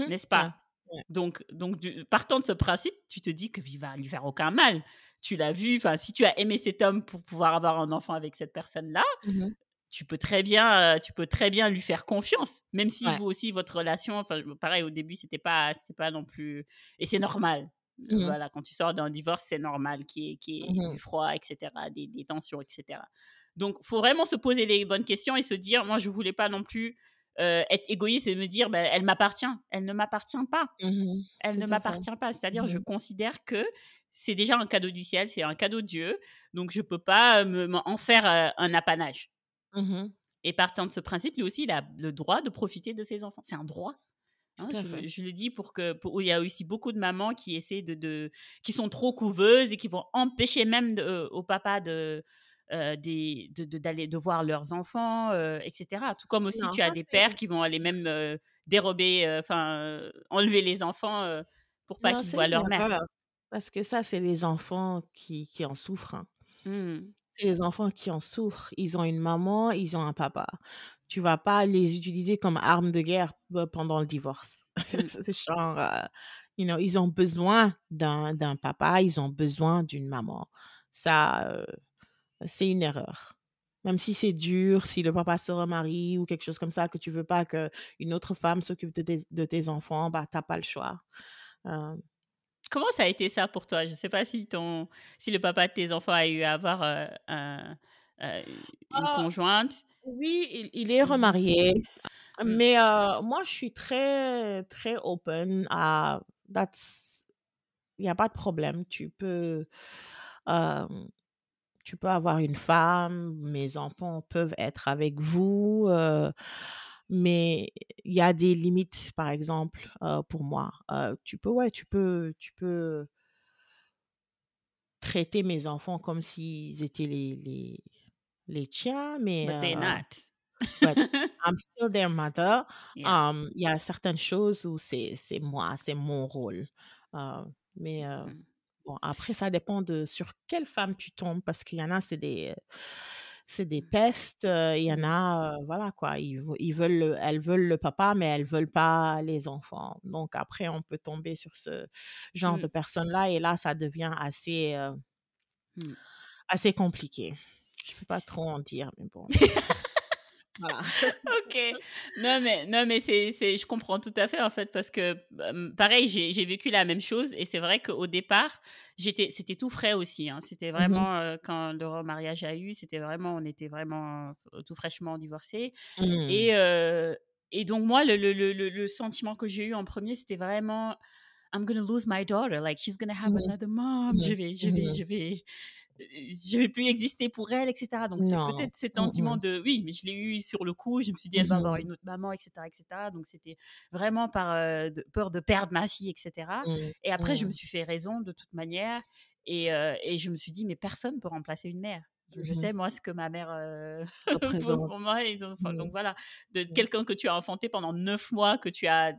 n'est-ce pas? Ouais. Donc, donc du- partant de ce principe, tu te dis qu'il va lui faire aucun mal. Tu l'as vu, enfin, si tu as aimé cet homme pour pouvoir avoir un enfant avec cette personne-là. Tu peux très bien, tu peux très bien lui faire confiance, même si Ouais. vous aussi votre relation, enfin pareil au début c'était pas, c'était pas non plus, et c'est normal. Mhm. Voilà, quand tu sors d'un divorce, c'est normal qu'il y ait, qu'il y ait Mhm. du froid, etc., des, des tensions, etc. Donc, faut vraiment se poser les bonnes questions et se dire, moi, je voulais pas non plus euh, être égoïste et me dire, ben, elle m'appartient. Elle ne m'appartient pas. Mhm. Elle ne m'appartient pas. C'est-à-dire, je considère que c'est déjà un cadeau du ciel, c'est un cadeau de Dieu, donc je peux pas me, me- en faire euh, un apanage. Mhm. Et partant de ce principe, lui aussi, il a le droit de profiter de ses enfants. C'est un droit. Hein, je, le dis pour que pour- il y a aussi beaucoup de mamans qui essaient de, de qui sont trop couveuses et qui vont empêcher même de- euh, au papa de euh, de de- d'aller de, voir leurs enfants, euh, etc. Tout comme aussi Non, tu as des pères qui vont aller même euh, dérober, enfin enlever les enfants pour pas qu'ils voient leur mère. Parce que ça, c'est les enfants qui, qui en souffrent. hein. Hmm. C'est les enfants qui en souffrent. Ils ont une maman, ils ont un papa. Tu vas pas les utiliser comme arme de guerre euh, pendant le divorce. C'est genre, euh, you know, ils ont besoin d'un d'un papa, ils ont besoin d'une maman. Ça, euh, c'est une erreur. Même si c'est dur, si le papa se remarie ou quelque chose comme ça, que tu veux pas que une autre femme s'occupe de tes, de tes enfants, bah t'as pas le choix. Euh, Comment ça a été ça pour toi? Je sais pas si ton si le papa de tes enfants a eu à avoir euh, un- euh, une Ah, conjointe. oui, il, il est remarié, Mm. mais euh, moi je suis très très open à that's il n'y a pas de problème. Tu peux tu peux avoir une femme, mes enfants peuvent être avec vous, euh, mais il y a des limites, par exemple, euh, pour moi. Euh, tu peux, ouais, tu peux, tu peux traiter mes enfants comme s'ils étaient les, les, les tiens, mais But they're euh, not. but I'm still their mother. Yeah. Um, Il y a certaines choses où c'est c'est moi, c'est mon rôle. Mais Mhm. Bon, après, ça dépend de sur quelle femme tu tombes, parce qu'il y en a, c'est des, c'est des pestes. euh, Il y en a, euh, voilà quoi, ils, ve- ils veulent, le- elles veulent le papa, mais elles veulent pas les enfants. Donc après, on peut tomber sur ce genre de Mm. personnes-là, et là, ça devient assez, Mm. assez compliqué. Je peux pas trop en dire, mais bon, voilà. Ok. Non, mais, non, mais c'est, c'est, je comprends tout à fait, en fait, parce que, pareil, j'ai, j'ai vécu la même chose. Et c'est vrai qu'au départ, j'étais, c'était tout frais aussi. hein. C'était Mhm, vraiment, euh, quand le remariage a eu, c'était vraiment, on était vraiment tout fraîchement divorcés. mm, Et, euh, et donc, moi, le, le, le, le- sentiment que j'ai eu en premier, c'était vraiment, I'm gonna lose my daughter. Like, she's gonna have mhm, another mom. Je mhm, vais, je vais, je vais, je vais plus exister pour elle, etc. Donc, c'est peut-être cet mm, sentiment mm, de, oui, mais je l'ai eu sur le coup. Je me suis dit, elle va avoir une autre maman, etc., etc. Donc, c'était vraiment par euh, de- peur de perdre ma fille, etc. Et après, je me suis fait raison de toute manière. Et, euh, et je me suis dit, mais personne ne peut remplacer une mère. Je je sais, moi, ce que ma mère euh, pour, moi. Et donc, enfin, donc voilà, de quelqu'un que tu as enfanté pendant neuf mois, que tu as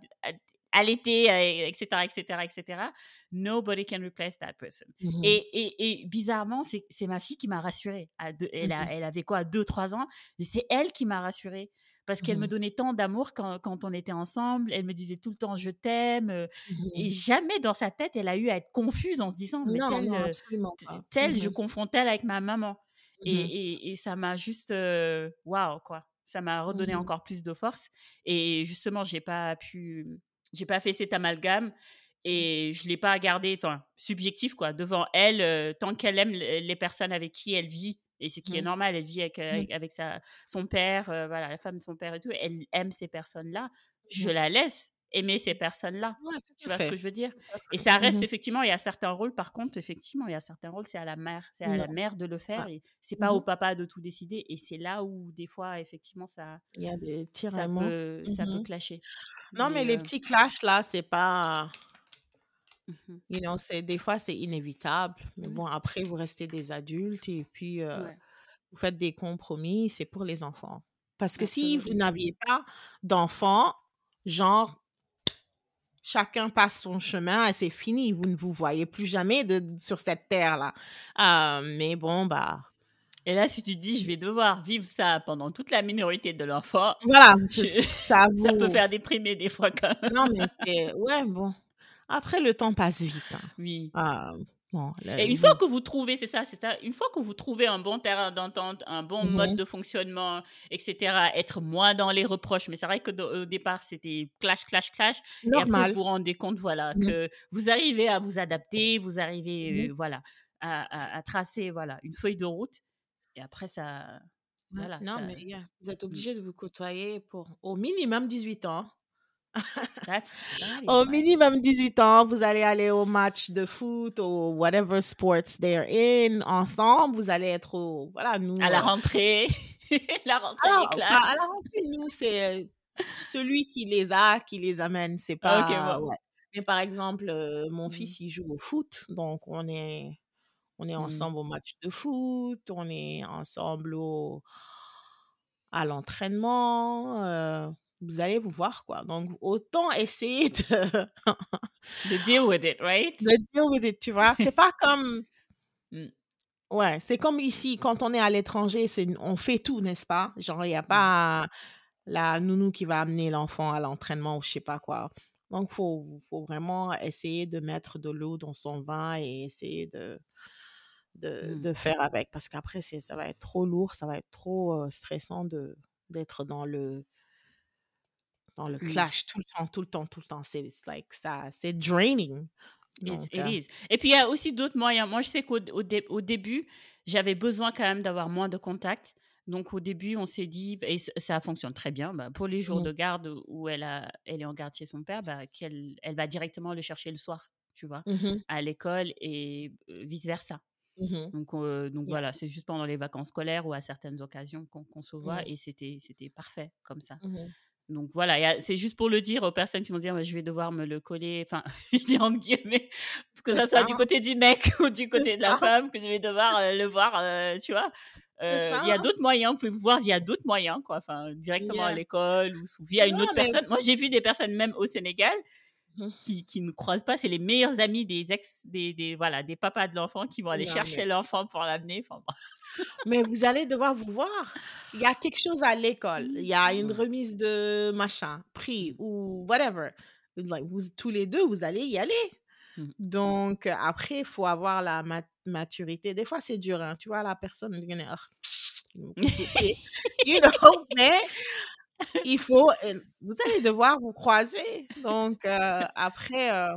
allaité, euh, etc., etc., etc. Nobody can replace that person. mhm, Et, et, et bizarrement, c'est ma fille qui m'a rassurée. À deux- elle, a, mhm, elle avait quoi, deux, trois ans Et c'est elle qui m'a rassurée. Parce qu'elle me mhm, donnait tant d'amour quand, quand on était ensemble. Elle me disait tout le temps je t'aime. euh, Et jamais dans sa tête, elle a eu à être confuse en se disant mais Non, telle, non, euh, telle je confonds telle avec ma maman. Et, et, et ça m'a juste euh, waouh quoi. Ça m'a redonné encore plus de force. Et justement, j'ai pas pu, j'ai pas fait cet amalgame et je l'ai pas gardé, enfin subjectif quoi, devant elle euh, tant qu'elle aime le- les personnes avec qui elle vit. Et ce qui est mhm, normal, elle vit avec, euh, mhm, avec, avec sa, son père, euh, voilà, la femme de son père et tout. Elle aime ces personnes-là. Je mhm, la laisse aimer ces personnes-là. Ouais, Tu vois ce que je veux dire? Et ça reste Mhm. effectivement, il y a certains rôles, par contre, effectivement, il y a certains rôles, c'est à la mère, c'est à la Non. mère de le faire, Ouais. et c'est pas au papa de tout décider, et c'est là où des fois, effectivement, ça, Il y a des ça peut, ça peut clasher. Non, mais Mais les euh, petits clashs là, c'est pas. You know, c'est des fois c'est inévitable. Mais bon, après vous restez des adultes et puis euh, ouais, vous faites des compromis. C'est pour les enfants. Parce que si vous n'aviez pas d'enfants, genre chacun passe son chemin et c'est fini. Vous ne vous voyez plus jamais de, sur cette terre là. mais bon, bah Et là, si tu dis, je vais devoir vivre ça pendant toute la minorité de l'enfant, voilà, je- ça ça peut faire déprimer des fois quand même. Non, mais c'est ouais bon. Après le temps passe vite. hein. Oui. Ah, bon, Et une fois que vous trouvez, c'est ça, c'est ça, une fois que vous trouvez un bon terrain d'entente, un bon mode Mhm. de fonctionnement, etc., être moins dans les reproches, mais c'est vrai que au départ, c'était clash, clash, clash, et après, normal. vous vous rendez compte, voilà, Mhm. que vous arrivez à vous adapter, vous arrivez, Mhm. euh, voilà, à, à- à tracer, voilà, une feuille de route, et après, ça, voilà, Non, ça, mais yeah, vous êtes mm, obligé de vous côtoyer pour au minimum 18 ans. That's, Au minimum 18 ans, vous allez aller au match de foot ou whatever sports they're in ensemble. Vous allez être au. Voilà, nous. À la euh, rentrée, la rentrée alors, des enfin, classes. à la rentrée, nous, c'est euh, celui qui les a, qui les amène. C'est pas. Ouais. Mais par exemple, euh, mon Mm, fils, il joue au foot. Donc, on est, on est mm, ensemble au match de foot. On est ensemble au, à l'entraînement. euh, vous allez vous voir, quoi. Donc, autant essayer de, De deal with it, right? de deal with it, tu vois? C'est pas comme. Mm, Ouais, c'est comme ici, quand on est à l'étranger, c'est, on fait tout, n'est-ce pas? Genre, il n'y a mm, pas la nounou qui va amener l'enfant à l'entraînement ou je sais pas quoi. Donc, il faut, faut vraiment essayer de mettre de l'eau dans son vin et essayer de, de, mm. de faire avec. Parce qu'après, ça va être trop lourd, ça va être trop euh, stressant de, d'être dans le, dans le clash tout le temps, tout le temps, tout le temps. C'est like ça, c'est draining. It, Donc, it euh, is. Et puis, il y a aussi d'autres moyens. Moi, je sais qu'au au dé- au début, j'avais besoin quand même d'avoir moins de contacts. Donc, au début, on s'est dit, et ça fonctionne très bien, bah, pour les jours mhm, de garde où elle, a, elle est en garde chez son père, bah, qu'elle elle va directement le chercher le soir, tu vois, mhm, à l'école et vice-versa. mhm. Donc, euh, donc Yeah. voilà, c'est juste pendant les vacances scolaires ou à certaines occasions qu'on se voit Mhm, et c'était c'était parfait comme ça. Donc voilà, c'est juste pour le dire aux personnes qui vont dire Ouais, je vais devoir me le coller, enfin, je dis entre guillemets, que ça soit du côté du mec ou du côté de la femme, que je vais devoir euh, le voir, euh, tu vois? Euh, ça. Il y a hein. d'autres moyens, vous pouvez me voir via d'autres moyens, quoi, enfin, directement à l'école ou sous- via une Non, autre mais personne. Moi, j'ai vu des personnes même au Sénégal Mhm. qui, qui ne croisent pas, c'est les meilleurs amis des ex, des, des, voilà, des papas de l'enfant qui vont aller non, chercher mais, l'enfant pour l'amener. Enfin, bon. Mais vous allez devoir vous voir. Il y a quelque chose à l'école. Il y a une Ouais. remise de machin, prix ou whatever. Vous, tous les deux, vous allez y aller. Mm. Donc, euh, après, il faut avoir la ma- maturité. Des fois, c'est dur. Hein. Tu vois, la personne, dit, Ah, you know, mais il faut, euh, vous allez devoir vous croiser. Donc, euh, après, euh,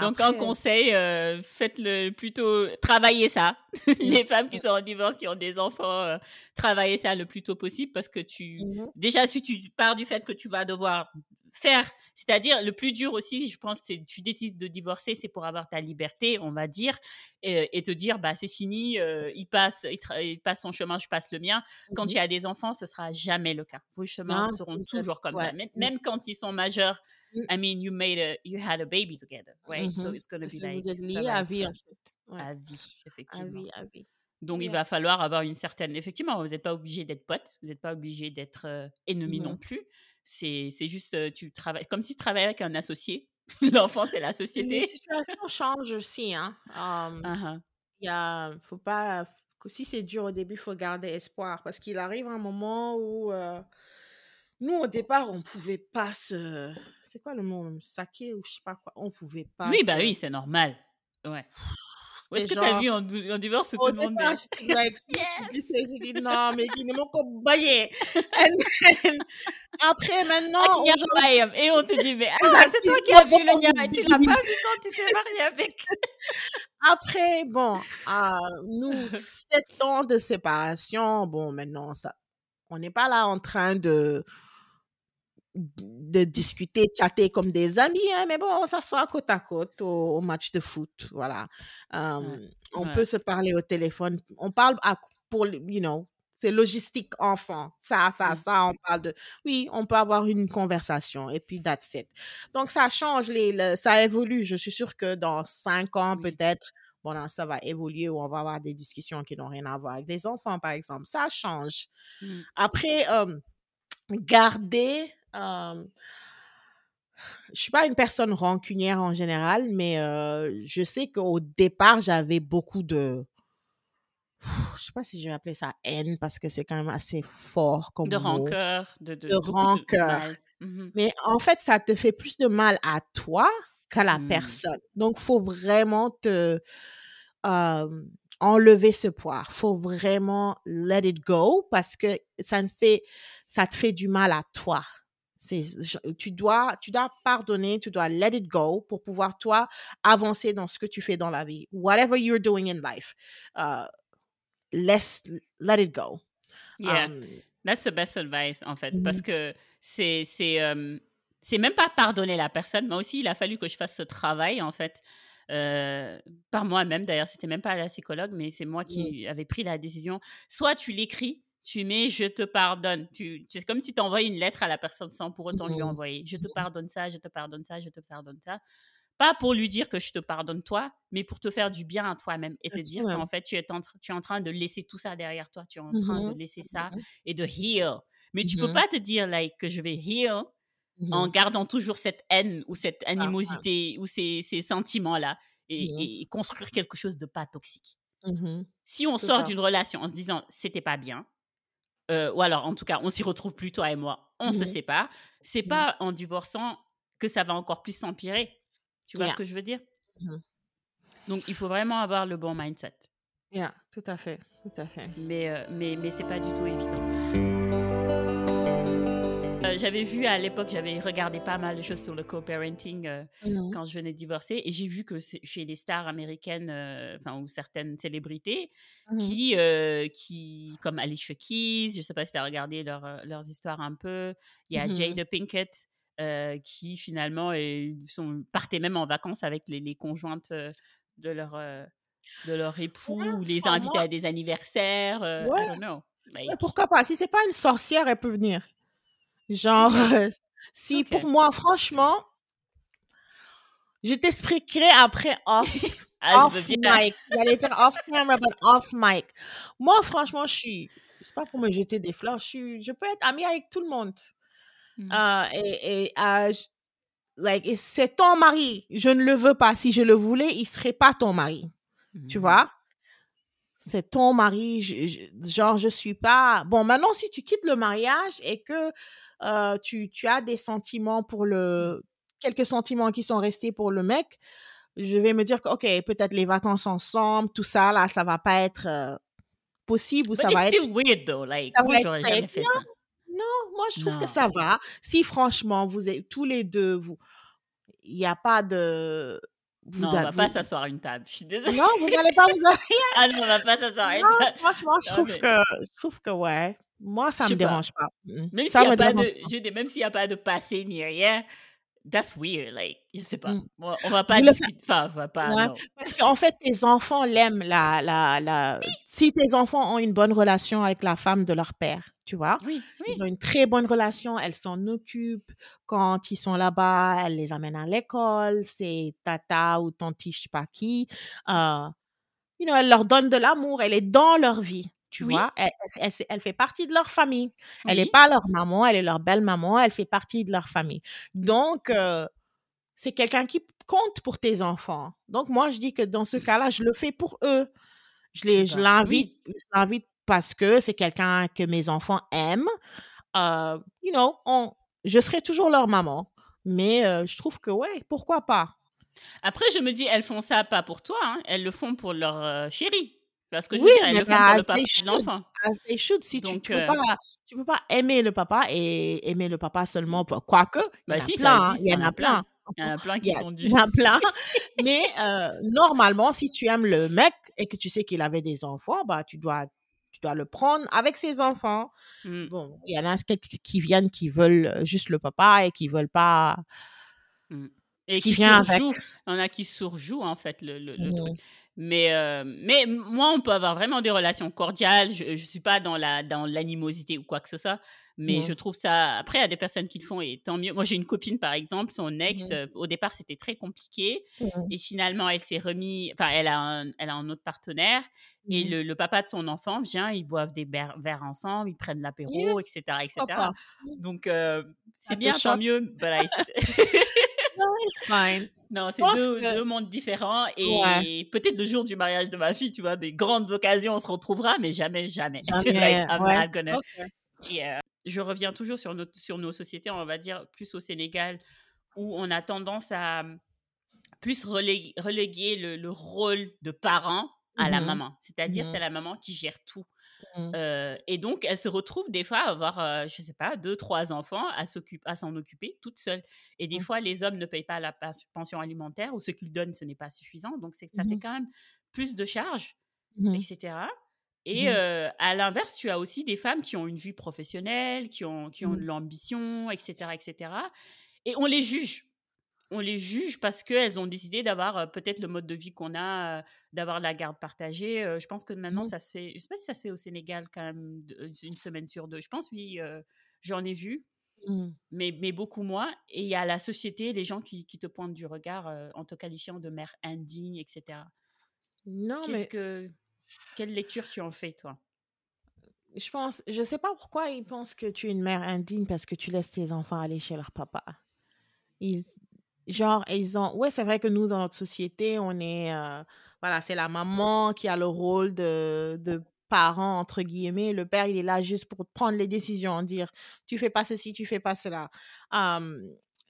Donc, un après, conseil, euh, faites-le plutôt, travaillez ça. Les femmes qui sont en divorce, qui ont des enfants, euh, travaillez ça le plus tôt possible parce que tu. mhm, Déjà, si tu pars du fait que tu vas devoir faire, c'est-à-dire le plus dur aussi, je pense, c'est tu décides de divorcer, c'est pour avoir ta liberté, on va dire, et, et te dire, bah, c'est fini, euh, il, passe, il, passe son chemin, je passe le mien. Quand il y a des enfants, ce sera jamais le cas. Vos chemins Non, seront toujours comme ouais. ça. Même, mm, même quand ils sont majeurs, mm, I mean, you made a, you had a baby together, right? So it's gonna be Parce que like, vous êtes liés à vie, en fait. Ouais. à vie, À effectivement. vie, à vie. Donc, il va falloir avoir une certaine. Effectivement, vous n'êtes pas obligé d'être pote, vous n'êtes pas obligé d'être euh, ennemi non plus. C'est juste, tu travailles comme si tu travaillais avec un associé. L'enfant, c'est la Les société. situations changent aussi, hein. Um. Il y a, faut pas, si c'est dur au début, il faut garder espoir parce qu'il arrive un moment où euh, nous, au départ, on pouvait pas se, c'est quoi le mot, saquer ou je sais pas quoi, on pouvait pas Oui, bah oui, c'est normal. Ouais. Où est-ce c'était que genre, vu en, en divorce tout au le monde départ, est- j'étais like, Yes! j'ai dit non, mais qui ne m'ont pas baillé. Après, maintenant, Bayam. Et on te dit, mais ah, c'est toi qui as vu le et tu l'as pas vu quand tu t'es marié avec. Après, bon, ah, nous, sept ans de séparation, bon, maintenant, ça, on n'est pas là en train de de discuter, chatter comme des amis, hein, mais bon, on s'assoit côte à côte au, au match de foot, voilà. Ouais, on ouais. peut se parler au téléphone. On parle à, pour, you know, c'est logistique enfant. Ça, ça, Mm. ça, on parle de... Oui, on peut avoir une conversation et puis that's it. Donc, ça change, les, le- ça évolue. Je suis sûre que dans cinq ans, Oui. peut-être, bon, là, ça va évoluer ou on va avoir des discussions qui n'ont rien à voir avec les enfants, par exemple. Ça change. Mm. Après, euh, garder... euh, je suis pas une personne rancunière en général, mais euh, je sais qu'au départ, j'avais beaucoup de... Je sais pas si je vais appeler ça haine parce que c'est quand même assez fort comme De mot. rancœur, de, de De beaucoup de rancœur. mal. Mhm. Mais en fait, ça te fait plus de mal à toi qu'à la Mm. personne. Donc, faut vraiment te euh, enlever ce poids. Faut vraiment let it go parce que ça ne fait, ça te fait du mal à toi. Tu dois, tu dois pardonner, tu dois let it go pour pouvoir toi avancer dans ce que tu fais dans la vie. Whatever you're doing in life, uh, let's let it go. Yeah. Um, That's the best advice, en fait, parce mhm, que c'est c'est euh, c'est même pas pardonner la personne, mais aussi il a fallu que je fasse ce travail, en fait, euh, par moi-même. D'ailleurs, c'était même pas la psychologue, mais c'est moi mm, qui avais pris la décision. Soit tu l'écris, tu mets je te pardonne. Tu, c'est comme si tu envoyais une lettre à la personne sans pour autant lui mhm, envoyer. Je te pardonne ça, je te pardonne ça, je te pardonne ça. Pas pour lui dire que je te pardonne toi, mais pour te faire du bien à toi-même et te dire qu'en fait, tu es, en, tu es en train de laisser tout ça derrière toi. Tu es en train de laisser ça et de heal. Mais tu peux mhm, pas te dire like, que je vais heal en gardant toujours cette haine ou cette Ah, animosité ou ces, ces sentiments-là et, Mhm, et construire quelque chose de pas toxique. Si on Tout sort d'une relation en se disant c'était pas bien, euh, ou alors en tout cas on s'y retrouve plus toi et moi, on se Mhm, sépare, c'est mhm. pas en divorçant que ça va encore plus s'empirer. Tu vois ce que je veux dire? Mhm. Donc il faut vraiment avoir le bon mindset. Yeah, tout à fait, tout à fait. Mais, euh, mais, mais c'est pas du tout évident. Euh, j'avais vu à l'époque, j'avais regardé pas mal de choses sur le co-parenting euh, Mhm, quand je venais de divorcer et j'ai vu que chez les stars américaines, euh, enfin ou certaines célébrités, mhm, qui, euh, qui comme Alicia Keys, je sais pas si tu as regardé leur, leurs histoires un peu, il y a mhm. Jada Pinkett qui finalement sont, partaient même en vacances avec les, les conjointes de leur, de leur époux Ouais, ou les moi, à des anniversaires, euh, I ouais, don't know. ouais, Like, pourquoi pas? Si c'est pas une sorcière, elle peut venir. Genre, ok, si ok. pour moi, franchement, je t'expliquerai après off, Ah, off mic. J'allais dire off camera, but off mic. Moi, franchement, je suis, c'est pas pour me jeter des fleurs, je suis, je peux être amie avec tout le monde. Mhm. Euh, et, et euh, like, et c'est ton mari. Je ne le veux pas. Si je le voulais, il serait pas ton mari. Tu Mhm. vois? C'est ton mari. je- je- genre, je suis pas. Bon, maintenant, si tu quittes le mariage et que euh, tu, tu as des sentiments pour le. Quelques sentiments qui sont restés pour le mec, je vais me dire que, OK, peut-être les vacances ensemble, tout ça, là, ça va pas être euh, possible ou ça va être. weird though. Like, Ça va être jamais fait Non, ça. non, moi, je trouve que ça va. Si franchement, vous êtes tous les deux, vous. Il n'y a pas de. Vous Non, on va pas s'asseoir à une table. Je suis désolée. Non, vous n'allez pas vous. Ah non, on va pas s'asseoir à une Non, table. franchement, je trouve que, je trouve que ouais. Moi, ça je me pas. dérange pas. Même s'il y a pas de, je même s'il a pas de passé ni rien, that's weird. Like, je sais pas. Mm. Moi, on va pas discuter. Enfin, on va pas. Ouais. Parce qu'en fait, tes enfants l'aiment. La, la, la... Si tes enfants ont une bonne relation avec la femme de leur père, tu vois, Oui, ils ont une très bonne relation, elles s'en occupent. Quand ils sont là-bas, elles les amènent à l'école, c'est tata ou tanti, je sais pas qui. Euh, you know, elle leur donne de l'amour, elle est dans leur vie, tu Oui, vois. Elle, elle- elle- elle fait partie de leur famille. Elle n'est pas leur maman, elle est leur belle maman, elle fait partie de leur famille. Mm. Donc, euh, c'est quelqu'un qui compte pour tes enfants. Donc, moi, je dis que dans ce cas-là, je le fais pour eux. Je l'invite, Oui. parce que c'est quelqu'un que mes enfants aiment. Euh, you know, on, je serai toujours leur maman. Mais euh, je trouve que, ouais, pourquoi pas? Après, je me dis, elles font ça pas pour toi, hein. Elles le font pour leur euh, chéri. Parce que je Oui, elles mais le as le papa de l'enfant. Si tu, Donc, tu peux euh, peux pas aimer le papa et aimer le papa seulement pour, quoique, bah si, hein, il y en a plein. Il y en a plein qui Yes, font il du. y en a plein. Mais euh, normalement, si tu aimes le mec et que tu sais qu'il avait des enfants, bah tu dois, tu dois le prendre avec ses enfants. Mmh. Bon, il y en a qui, qui viennent qui veulent euh, juste le papa et qui veulent pas. Mmh. Et qui qui vient avec. surjouent. Il y en a qui surjouent, en fait, le, le- le truc. Mais, euh, mais moi, on peut avoir vraiment des relations cordiales. Je ne suis pas dans la dans l'animosité ou quoi que ce soit. Mais je trouve ça. Après, il y a des personnes qui le font et tant mieux. Moi, j'ai une copine, par exemple, son ex, euh, au départ, c'était très compliqué. Et finalement, elle s'est remis. Enfin, elle a un, elle a un autre partenaire. Et le, le papa de son enfant vient, ils boivent des verres ensemble, ils prennent Yeah, l'apéro, etc. etc. papa. Donc, euh, c'est bien, tant mieux. No, it's fine. non, c'est deux, que. deux mondes différents. Ouais. Et peut-être le jour du mariage de ma fille, tu vois, des grandes occasions, on se retrouvera, mais jamais, jamais. like, Jamais. I'm Ouais. not gonna. Ok. Et, euh, je reviens toujours sur, notre, sur nos sociétés, on va dire plus au Sénégal, où on a tendance à plus relé- reléguer le, le rôle de parent à la Mhm. maman. C'est-à-dire, c'est Mhm. la maman qui gère tout. Euh, et donc, elle se retrouve des fois à avoir, euh, je sais pas, deux, trois enfants à s'occup- à s'en occuper toute seule. Et des Mhm. fois, les hommes ne payent pas la pension alimentaire ou ce qu'ils donnent, ce n'est pas suffisant. Donc, c'est ça fait Mhm. quand même plus de charges, etc. Et euh, à l'inverse, tu as aussi des femmes qui ont une vie professionnelle, qui ont, qui ont de l'ambition, etc., etc. Et on les juge. On les juge parce qu'elles ont décidé d'avoir euh, peut-être le mode de vie qu'on a, euh, d'avoir la garde partagée. Euh, je pense que maintenant, Mhm. ça se fait. Je sais pas si ça se fait au Sénégal quand même une semaine sur deux. Je pense, oui, j'en ai vu, Mhm. mais, mais beaucoup moins. Et il y a la société, les gens qui, qui te pointent du regard en te qualifiant de mère indigne, etc. Non, Qu'est-ce mais que. Quelle lecture tu en fais, toi? Je pense, je sais pas pourquoi ils pensent que tu es une mère indigne parce que tu laisses tes enfants aller chez leur papa. Ils, genre, ils ont, ouais, c'est vrai que nous, dans notre société, on est, euh, voilà, c'est la maman qui a le rôle de, de parent, entre guillemets. Le père, il est là juste pour prendre les décisions, dire, tu fais pas ceci, tu fais pas cela.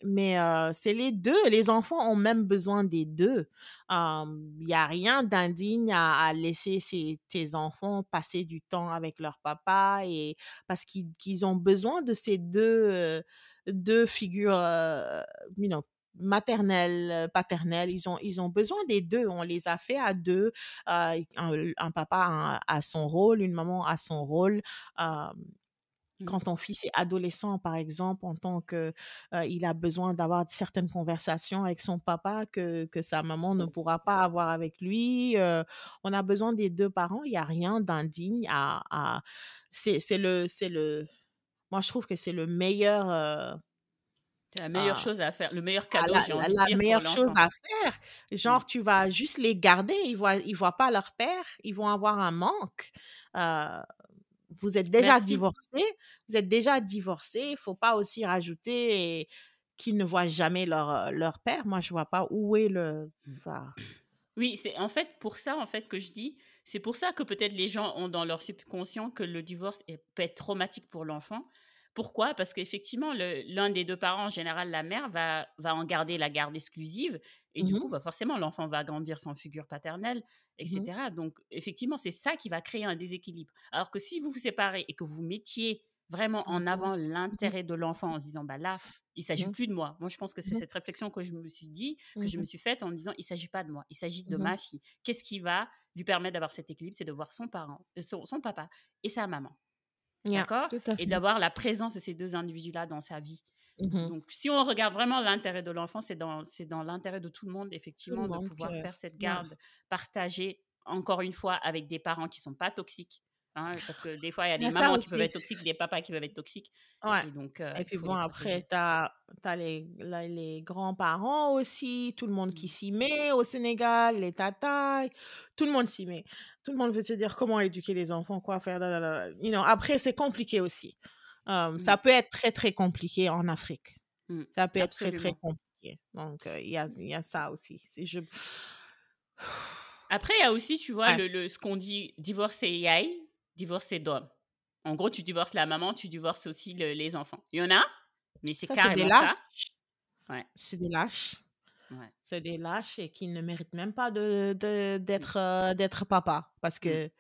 Mais euh, c'est les deux. Les enfants ont même besoin des deux. Il n'y a rien d'indigne à, laisser ses- tes enfants passer du temps avec leur papa et parce qu'ils ont besoin de ces deux, euh, deux figures euh, maternelles, euh, paternelles. Ils ont, ils ont besoin des deux. On les a fait à deux. Euh, un, un papa a, a son rôle, une maman a son rôle. Euh, Mm. quand ton fils est adolescent, par exemple, en tant que euh, il a besoin d'avoir certaines conversations avec son papa que, que sa maman ne pourra pas avoir avec lui. euh, on a besoin des deux parents. Il n'y a rien d'indigne à, à- c'est, c'est le, c'est le, moi je trouve que c'est le meilleur, euh, la meilleure à- chose à faire, le meilleur à cadeau, la, la- pour meilleure chose à faire. Genre, tu vas juste les garder. Ils voient, ils voient pas leur père. Ils vont avoir un manque. Euh, vous êtes déjà Merci. divorcé, vous êtes déjà divorcé, il faut pas aussi rajouter qu'ils ne voient jamais leur, euh, leur père. Moi, je vois pas où est le... enfin, Oui, c'est en fait pour ça en fait que je dis, c'est pour ça que peut-être les gens ont dans leur subconscient que le divorce est- peut être traumatique pour l'enfant. Pourquoi? Parce qu'effectivement, l'un des deux parents, en général la mère, va, va en garder la garde exclusive. Et du mhm, coup, bah forcément, l'enfant va grandir sans figure paternelle, etc. mhm, Donc, effectivement, c'est ça qui va créer un déséquilibre. Alors que si vous vous séparez et que vous mettiez vraiment en mhm, avant l'intérêt de l'enfant en se disant, bah là, il s'agit plus de moi. Moi, je pense que c'est cette réflexion que je me suis dit, que je me suis faite en me disant, il s'agit pas de moi, il s'agit de ma fille. Qu'est-ce qui va lui permettre d'avoir cet équilibre? C'est de voir son parent, euh, son, son papa et sa maman, Yeah, d'accord? Et d'avoir la présence de ces deux individus-là dans sa vie. Mhm. Donc, si on regarde vraiment l'intérêt de l'enfant, c'est dans, c'est dans l'intérêt de tout le monde, le effectivement, de pouvoir que... faire cette Yeah. garde partagée, encore une fois, avec des parents qui sont pas toxiques. Hein, parce que des fois, il y a des mamans qui peuvent être toxiques, des papas qui peuvent être toxiques. Ouais. Et donc, euh, Et il puis bon, après, tu as, les, les grands-parents aussi, tout le monde qui Mm. s'y met au Sénégal, les tatas, tout le monde s'y met. Tout le monde veut te dire comment éduquer les enfants, quoi faire. da, da, da. You know, après, c'est compliqué aussi. Euh, ça peut être très, très compliqué en Afrique. Mm. Ça peut être très, très compliqué. Donc, euh, il y, a, y a ça aussi. Je... Après, il y a aussi, tu vois, Ouais. le, le- ce qu'on dit divorce et yai, divorce et dom. En gros, tu divorces la maman, tu divorces aussi le- les enfants. Il y en a, mais c'est c'est des carrément lâches. ça. Ouais, C'est des lâches. ouais. C'est des lâches et qui ne méritent même pas de, de- d'être, euh, d'être papa. Parce Mm, que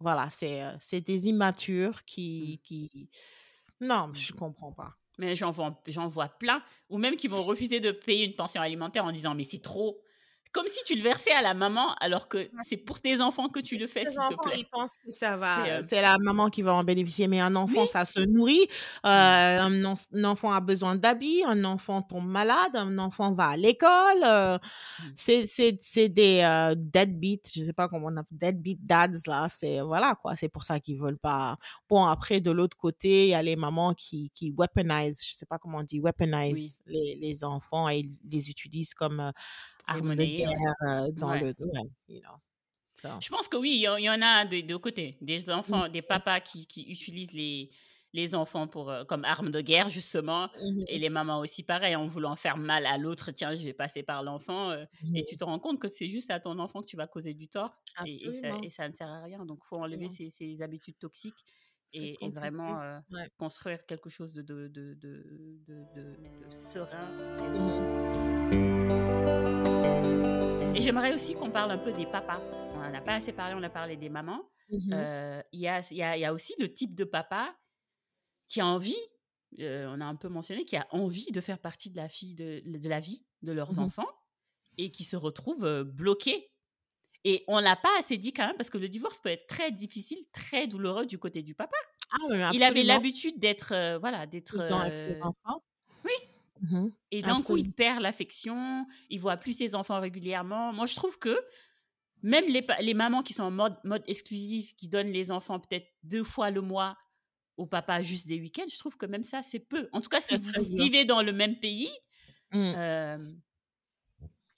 Voilà, c'est euh, c'est des immatures mm. qui, qui... Non, je comprends pas. Mais j'en vois, j'en vois plein, ou même qui vont refuser de payer une pension alimentaire en disant mais c'est trop. Comme si tu le versais à la maman, alors que c'est pour tes enfants que tu le fais, s'il te plaît. Ils pensent que ça va, c'est la maman qui va en bénéficier, mais un enfant, ça se nourrit. Mmh. un, enfant a besoin d'habits, un enfant tombe malade, un enfant va à l'école. Mmh. c'est des deadbeat, je sais pas comment on appelle, deadbeat dads là. C'est voilà quoi, c'est pour ça qu'ils veulent pas. Bon après de l'autre côté, il y a les mamans qui qui weaponize, je sais pas comment on dit, weaponize les, les enfants et les utilisent comme de guerre dans le. Je pense que oui, il y, en a de deux côtés. Des mmh. enfants, des papas qui, qui utilisent les, les enfants pour, comme armes de guerre, justement, mmh et les mamans aussi, pareil, en voulant faire mal à l'autre, tiens, je vais passer par l'enfant, et mmh tu te rends compte que c'est juste à ton enfant que tu vas causer du tort, et, ça, ne sert à rien. Donc, il faut enlever ces, ces, habitudes toxiques et, vraiment construire quelque chose de, de, de, de serein pour ces enfants. Et j'aimerais aussi qu'on parle un peu des papas. On n'en a pas assez parlé, on a parlé des mamans. Mmh euh, il y, a, y, a, y, a, aussi le type de papa qui a envie, euh, on a un peu mentionné, qui a envie de faire partie de la, fille de, de la vie de leurs mmh enfants et qui se retrouve euh, bloqué. Et on l'a pas assez dit quand même parce que le divorce peut être très difficile, très douloureux du côté du papa. Ah, il avait l'habitude d'être, voilà, d'être avec ses enfants. Mmh et d'un coup, il perd l'affection, il voit plus ses enfants régulièrement. Moi, je trouve que même les, les mamans qui sont en mode, mode exclusif, qui donnent les enfants peut-être deux fois le mois au papa juste des week-ends, je trouve que même ça, c'est peu. En tout cas, si vous vivez dans le même pays, mmh. euh,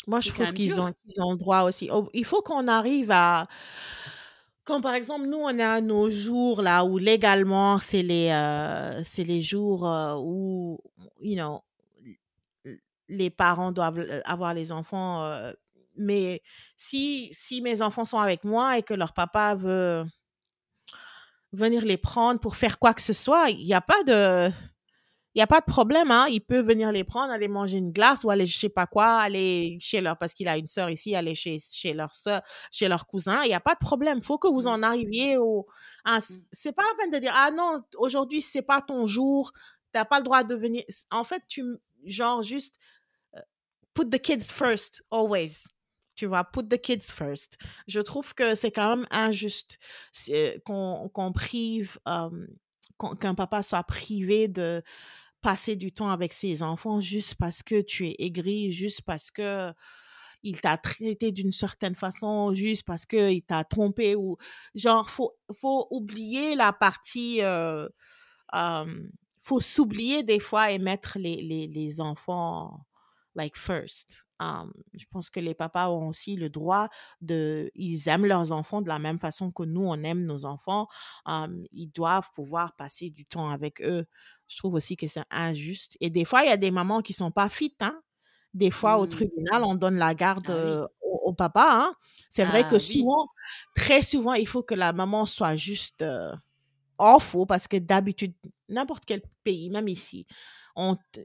moi, je trouve qu'ils ont, ils ont le droit aussi. Oh, il faut qu'on arrive à quand par exemple nous on a nos jours là où légalement c'est les euh, c'est les jours euh, où you know les parents doivent avoir les enfants. mais si, si mes enfants sont avec moi et que leur papa veut venir les prendre pour faire quoi que ce soit, il n'y a pas de... Il a pas de problème, hein. Il peut venir les prendre, aller manger une glace ou aller je sais pas quoi, aller chez leur parce qu'il a une sœur ici, aller chez chez leur sœur, chez leur cousin. Il y a pas de problème. Faut que vous mmh. en arriviez au. Hein, c'est pas la peine de dire ah non aujourd'hui c'est pas ton jour, t'as pas le droit de venir. En fait tu genre juste put the kids first, always. Tu vois, put the kids first. Je trouve que c'est quand même injuste qu'on prive, qu'un papa soit privé de passer du temps avec ses enfants juste parce que tu es aigri, juste parce que il t'a traité d'une certaine façon, juste parce qu'il t'a trompé ou genre, faut, faut oublier la partie, euh, faut s'oublier des fois et mettre les, les, les enfants like first. je pense que les papas ont aussi le droit de, ils aiment leurs enfants de la même façon que nous on aime nos enfants. ils doivent pouvoir passer du temps avec eux. Je trouve aussi que c'est injuste. Et des fois, il y a des mamans qui sont pas fit. Hein. Des fois, au mmh. tribunal, on donne la garde ah au, papa. Hein. C'est vrai que ah souvent, très souvent, il faut que la maman soit juste en faux parce que d'habitude, n'importe quel pays, même ici,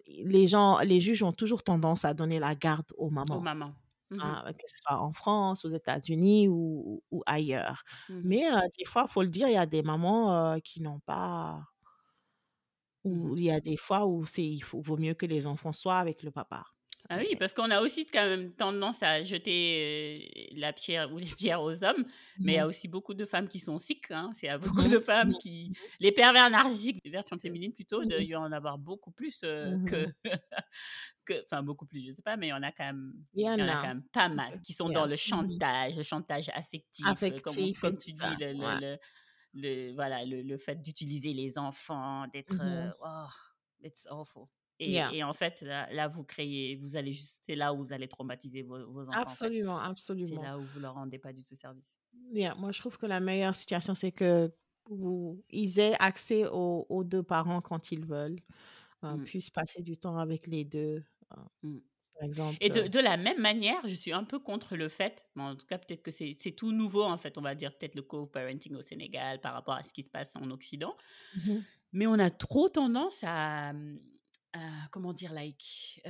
les gens, les juges ont toujours tendance à donner la garde aux mamans. Aux mamans. Mmh hein, que ce soit en France, aux États-Unis ou, ailleurs. Mmh Mais des fois, il faut le dire, il y a des mamans qui n'ont pas. Mmh ou il y a des fois où c'est, il vaut mieux que les enfants soient avec le papa. Ah oui, parce qu'on a aussi quand même tendance à jeter la pierre ou les pierres aux hommes, mais il y a mmh aussi beaucoup de femmes qui sont sick. Hein. C'est beaucoup de femmes qui. Les pervers narcissiques, version féminine plutôt, il y en avoir beaucoup plus que. Enfin, beaucoup plus, je sais pas, mais il y en a quand même, il y en a, quand même pas mal qui sont dans le chantage, le chantage affectif, comme, comme, tu dis, le, le, voilà, le, fait d'utiliser les enfants, d'être. Mmh oh, it's awful. Et, en fait, là, vous créez, vous allez juste, c'est là où vous allez traumatiser vos, enfants. Absolument, absolument. C'est là où vous leur rendez pas du tout service. moi, je trouve que la meilleure situation, c'est que vous, ils aient accès aux, deux parents quand ils veulent, euh, mmh. puissent passer du temps avec les deux. Euh, mmh. Par exemple. Et de, de, la même manière, je suis un peu contre le fait, en tout cas peut-être que c'est tout nouveau en fait, on va dire peut-être le co-parenting au Sénégal par rapport à ce qui se passe en Occident, mmh mais on a trop tendance à, comment dire, like,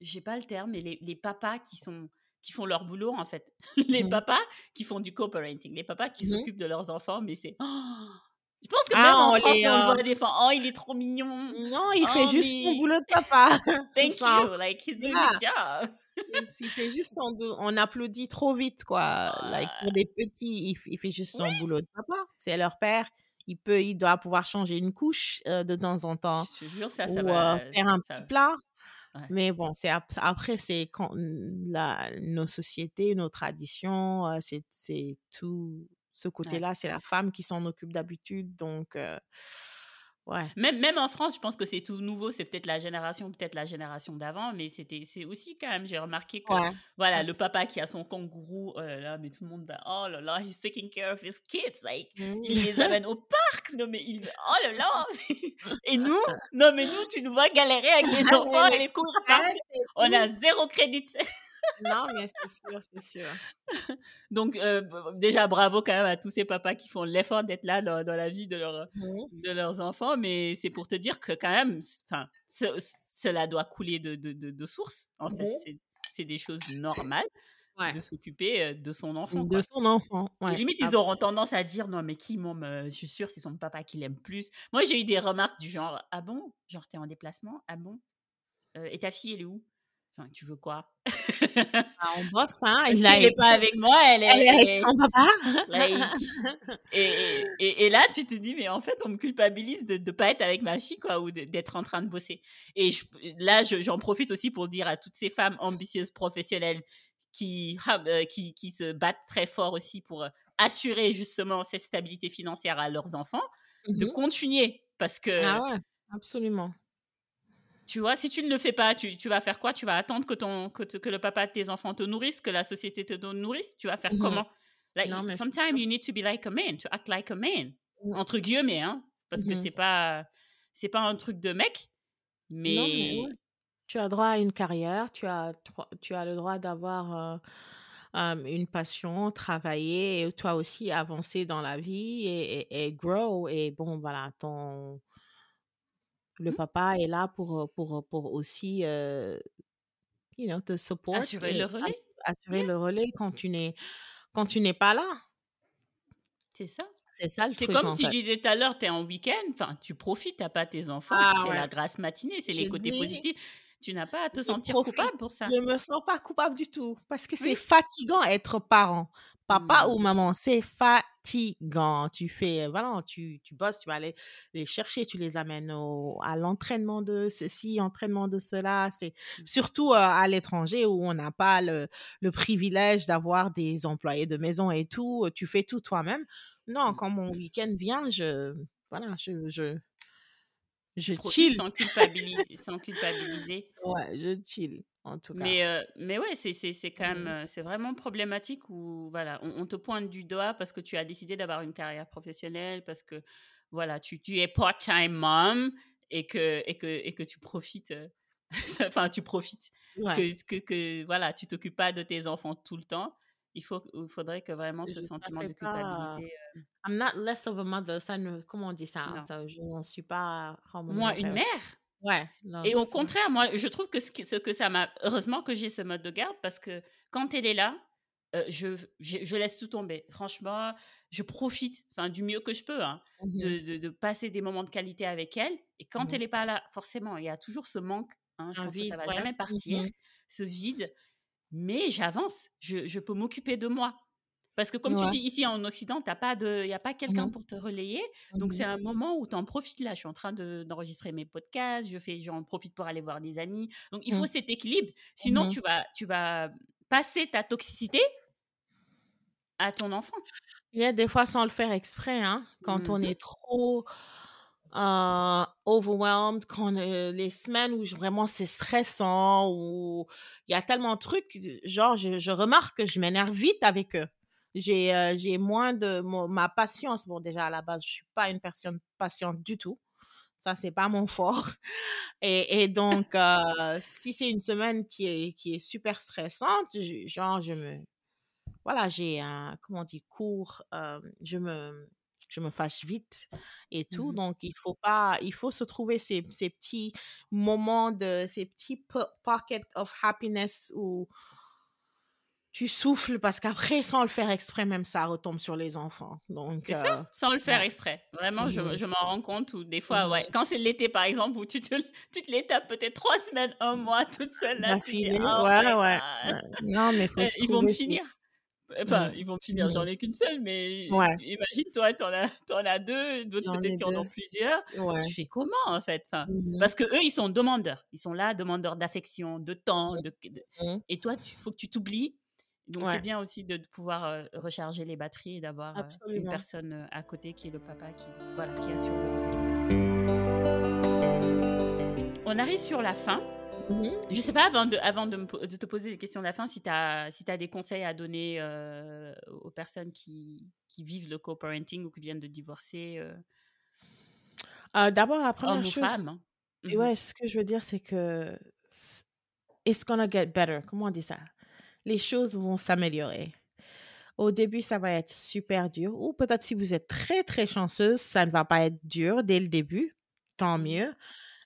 j'ai pas le terme, mais les, les, papas qui sont qui font leur boulot en fait, les mmh papas qui font du co-parenting, les papas qui mmh s'occupent de leurs enfants, mais c'est je pense que même ah, en France, on voit des fois, oh, il est trop mignon. Non, il fait oh, juste son boulot de papa. Thank you, like, he's doing his job. il fait juste son on applaudit trop vite, quoi. Like, pour des petits, il, fait juste son boulot de papa. C'est leur père. Il peut, il doit pouvoir changer une couche de temps en temps. Je te jure, ça, ça ou va. faire un petit plat. Mais bon, c'est après, c'est quand la, nos sociétés, nos traditions, c'est tout ce côté-là, c'est la femme qui s'en occupe d'habitude. Donc, Ouais. Même, même en France, je pense que c'est tout nouveau. C'est peut-être la génération, peut-être la génération d'avant, mais c'était, c'est aussi quand même, j'ai remarqué que, voilà, le papa qui a son kangourou, oh là là, mais tout le monde oh là là, he's taking care of his kids, like, mmh. il les amène au parc, non mais il, oh là là, et nous, non mais nous, tu nous vois galérer avec les ah, enfants les cours, on a zéro crédit. Non, mais c'est sûr, c'est sûr. Donc, euh, déjà, bravo quand même à tous ces papas qui font l'effort d'être là dans, la vie de, leur, mmh. de leurs enfants. Mais c'est pour te dire que quand même, cela doit couler de, de, de, source. En fait, c'est des choses normales. de s'occuper euh, de son enfant. De son enfant. Ouais. limite, ils auront tendance à dire non, mais qui, moi, je suis sûre, c'est son papa qui l'aime plus. Moi, j'ai eu des remarques du genre ah bon? Genre, t'es en déplacement? Ah bon? Euh, Et ta fille, elle est où? Enfin, tu veux quoi? Ah, On bosse, hein Elle n'est pas avec moi, elle est, elle est avec son papa. et, et, et, là, tu te dis, mais en fait, on me culpabilise de ne pas être avec ma fille, quoi, ou d'être en train de bosser. Et là, j'en profite aussi pour dire à toutes ces femmes ambitieuses professionnelles qui, euh, qui, qui se battent très fort aussi pour euh, assurer justement cette stabilité financière à leurs enfants, de mmh continuer. Parce que. Ah ouais, absolument. Tu vois, si tu ne le fais pas, tu, tu vas faire quoi? Tu vas attendre que, ton, que, que, le papa de tes enfants te nourrisse, que la société te nourrisse? Tu vas faire comment? Like, Sometimes you need to be like a man, to act like a man. Entre guillemets, hein Parce que c'est pas, c'est pas un truc de mec, mais... Tu as droit à une carrière, tu as, tu as le droit d'avoir... Euh, une passion, travailler et toi aussi avancer dans la vie et, et, et grow. Et bon, voilà, ton, le mmh. papa est là pour, pour, pour aussi, you know, te support. Assurer le relais. Assurer le relais quand tu n'es, quand tu n'es pas là. C'est ça. C'est ça le truc. C'est comme tu disais tout à l'heure, tu es en week-end, enfin, tu profites, tu pas tes enfants, ah, la grâce matinée, c'est les côtés positifs. Tu n'as pas à te sentir coupable pour ça. Je me sens pas coupable du tout parce que c'est fatigant être parent. Papa ou mmh. maman, c'est fatigant. Tu fais, voilà, tu, tu bosses, tu vas aller les chercher, tu les amènes au, à l'entraînement de ceci, entraînement de cela. C'est mmh. surtout à l'étranger où on n'a pas le, le privilège d'avoir des employés de maison et tout. Tu fais tout toi-même. Non, mmh. quand mon week-end vient, je, voilà, je, je, je chill. Sans culpabiliser, sans culpabiliser. Ouais, je chill en tout cas. Mais, euh, mais ouais, c'est, quand même, mmh. c'est vraiment problématique où voilà, on, te pointe du doigt parce que tu as décidé d'avoir une carrière professionnelle, parce que voilà, tu, tu es part-time mom et que, et que, et que tu profites, enfin, tu profites, que, que, que, voilà, tu t'occupes pas de tes enfants tout le temps. Il, faut, il faudrait que vraiment ce sentiment de culpabilité. I'm not less of a mother. Ça ne, comment on dit ça, ça Je n'en suis pas. Moi, une mère? Ouais. et au contraire, moi, je trouve que ce, ce que ça m'a. Heureusement que j'ai ce mode de garde parce que quand elle est là, euh, je, je, laisse tout tomber. Franchement, je profite enfin, du mieux que je peux hein, mmh de, de, passer des moments de qualité avec elle. Et quand mmh elle n'est pas là, forcément, il y a toujours ce manque. Hein, je pense que ça va jamais mmh partir, ce vide. Mais j'avance. Je, je peux m'occuper de moi. Parce que comme tu dis, ici en Occident, il n'y a pas quelqu'un pour te relayer. Donc c'est un moment où tu en profites. Là, je suis en train d'enregistrer mes podcasts, je fais, j'en profite pour aller voir des amis. Donc il faut mmh. cet équilibre. Sinon, tu, vas, tu vas passer ta toxicité à ton enfant. Il y a des fois sans le faire exprès, hein, quand on mmh est trop overwhelmed, quand les semaines où vraiment c'est stressant, où il y a tellement de trucs, genre je, je remarque que je m'énerve vite avec eux. J'ai euh, j'ai moins de ma patience. Bon, déjà à la base, je suis pas une personne patiente du tout. Ça, c'est pas mon fort. Et, et donc, euh, si c'est une semaine qui est, qui est super stressante, genre, je me. Voilà, j'ai un. Comment on dit Cours. Euh, je me. Je me fâche vite et tout. Mmh donc, il faut pas. Il faut se trouver ces, ces petits moments de. Ces petits pockets of happiness où tu souffles parce qu'après, sans le faire exprès, même ça retombe sur les enfants. Donc, c'est ça, sans le faire ouais. exprès. Vraiment, je, Mhm. je m'en rends compte où des fois, ouais, quand c'est l'été par exemple, où tu te, tu te les tapes peut-être trois semaines, un mois, toute seule là, te dis, oh ouais, my ouais. Non, mais faut Euh, se ils vont me finir. Enfin, ils vont finir, j'en ai qu'une seule, mais Ouais, tu- imagine toi, t'en as, t'en as deux, d'autres peut-être qui en ont plusieurs. Ouais. Tu fais comment en fait enfin, Mhm. Parce que eux, ils sont demandeurs. Ils sont là, demandeurs d'affection, de temps. De, de-. Et toi, il faut que tu t'oublies. Donc c'est bien aussi de, de pouvoir euh, recharger les batteries et d'avoir euh, une personne à côté qui est le papa qui, voilà, qui assure le. On arrive sur la fin. Mhm. Je sais pas, avant de, avant de, me po- de te poser les questions de la fin, si tu as, si as des conseils à donner euh, aux personnes qui, qui vivent le co-parenting ou qui viennent de divorcer, Euh, D'abord, la première chose, femmes. hein. et Mhm. ouais, ce que je veux dire, c'est que it's gonna get better. Comment on dit ça? Les choses vont s'améliorer. Au début, ça va être super dur. Ou peut-être si vous êtes très, très chanceuse, ça ne va pas être dur dès le début. Tant Mhm. mieux.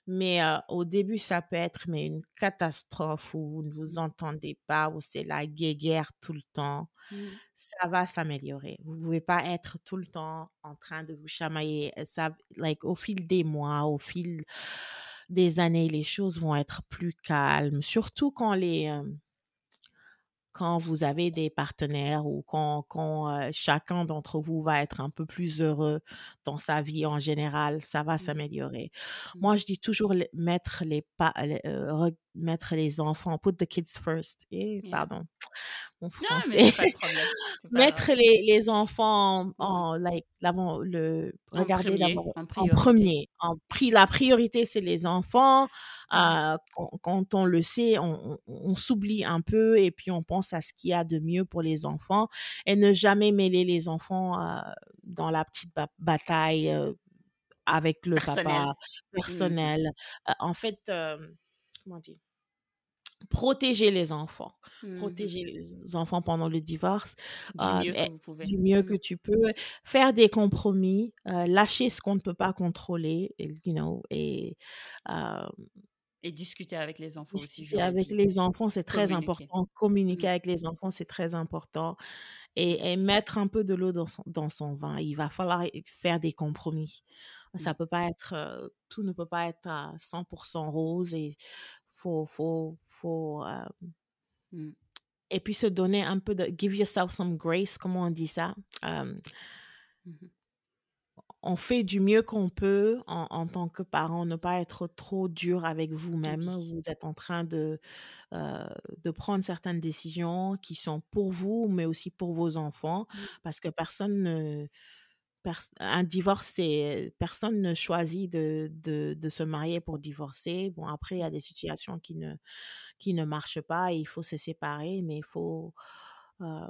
Mais euh, au début, ça peut être mais une catastrophe où vous ne vous entendez pas, où c'est la guéguerre tout le temps. Mhm. Ça va s'améliorer. Vous ne pouvez pas être tout le temps en train de vous chamailler. Euh, Ça, like, au fil des mois, au fil des années, les choses vont être plus calmes. Surtout quand les, euh, quand vous avez des partenaires ou quand, quand euh, chacun d'entre vous va être un peu plus heureux dans sa vie en général, ça va Mhm. s'améliorer. Mhm. Moi, je dis toujours mettre les pas, euh, mettre les enfants, put the kids first. Et Yeah. pardon, mon Non, mais français. pas pas mettre les, les enfants en, like le En regarder premier, d'abord en premier en pri la priorité c'est les enfants euh, quand, quand on le sait on, s'oublie un peu et puis on pense à ce qu'il y a de mieux pour les enfants et ne jamais mêler les enfants euh, dans la petite ba- bataille euh, avec le Personnel. papa personnel Euh, en fait euh, comment on dit protéger les enfants Mhm. protéger les enfants pendant le divorce Du euh, mieux et- que vous pouvez. du mieux que tu peux, faire des compromis, euh, lâcher ce qu'on ne peut pas contrôler, et, you know, et euh, Et discuter avec les enfants aussi, discuter j'aurais avec les enfants, c'est très important. Communiquer avec les enfants, c'est très important. Et, et mettre un peu de l'eau dans son, dans son vin. Il va falloir faire des compromis. Ça peut pas être, tout ne peut pas être à 100% rose et faut, faut, faut, euh, Mhm. et puis se donner un peu de, give yourself some grace, comment on dit ça? Euh, Mhm. on fait du mieux qu'on peut en, en tant que parent, ne pas être trop dur avec vous-même. Oui. Vous êtes en train de, euh, de prendre certaines décisions qui sont pour vous, mais aussi pour vos enfants, parce que personne ne... un divorce, c'est personne ne choisit de, de, de se marier pour divorcer. Bon, après, il y a des situations qui ne, qui ne marchent pas et il faut se séparer, mais il faut, euh,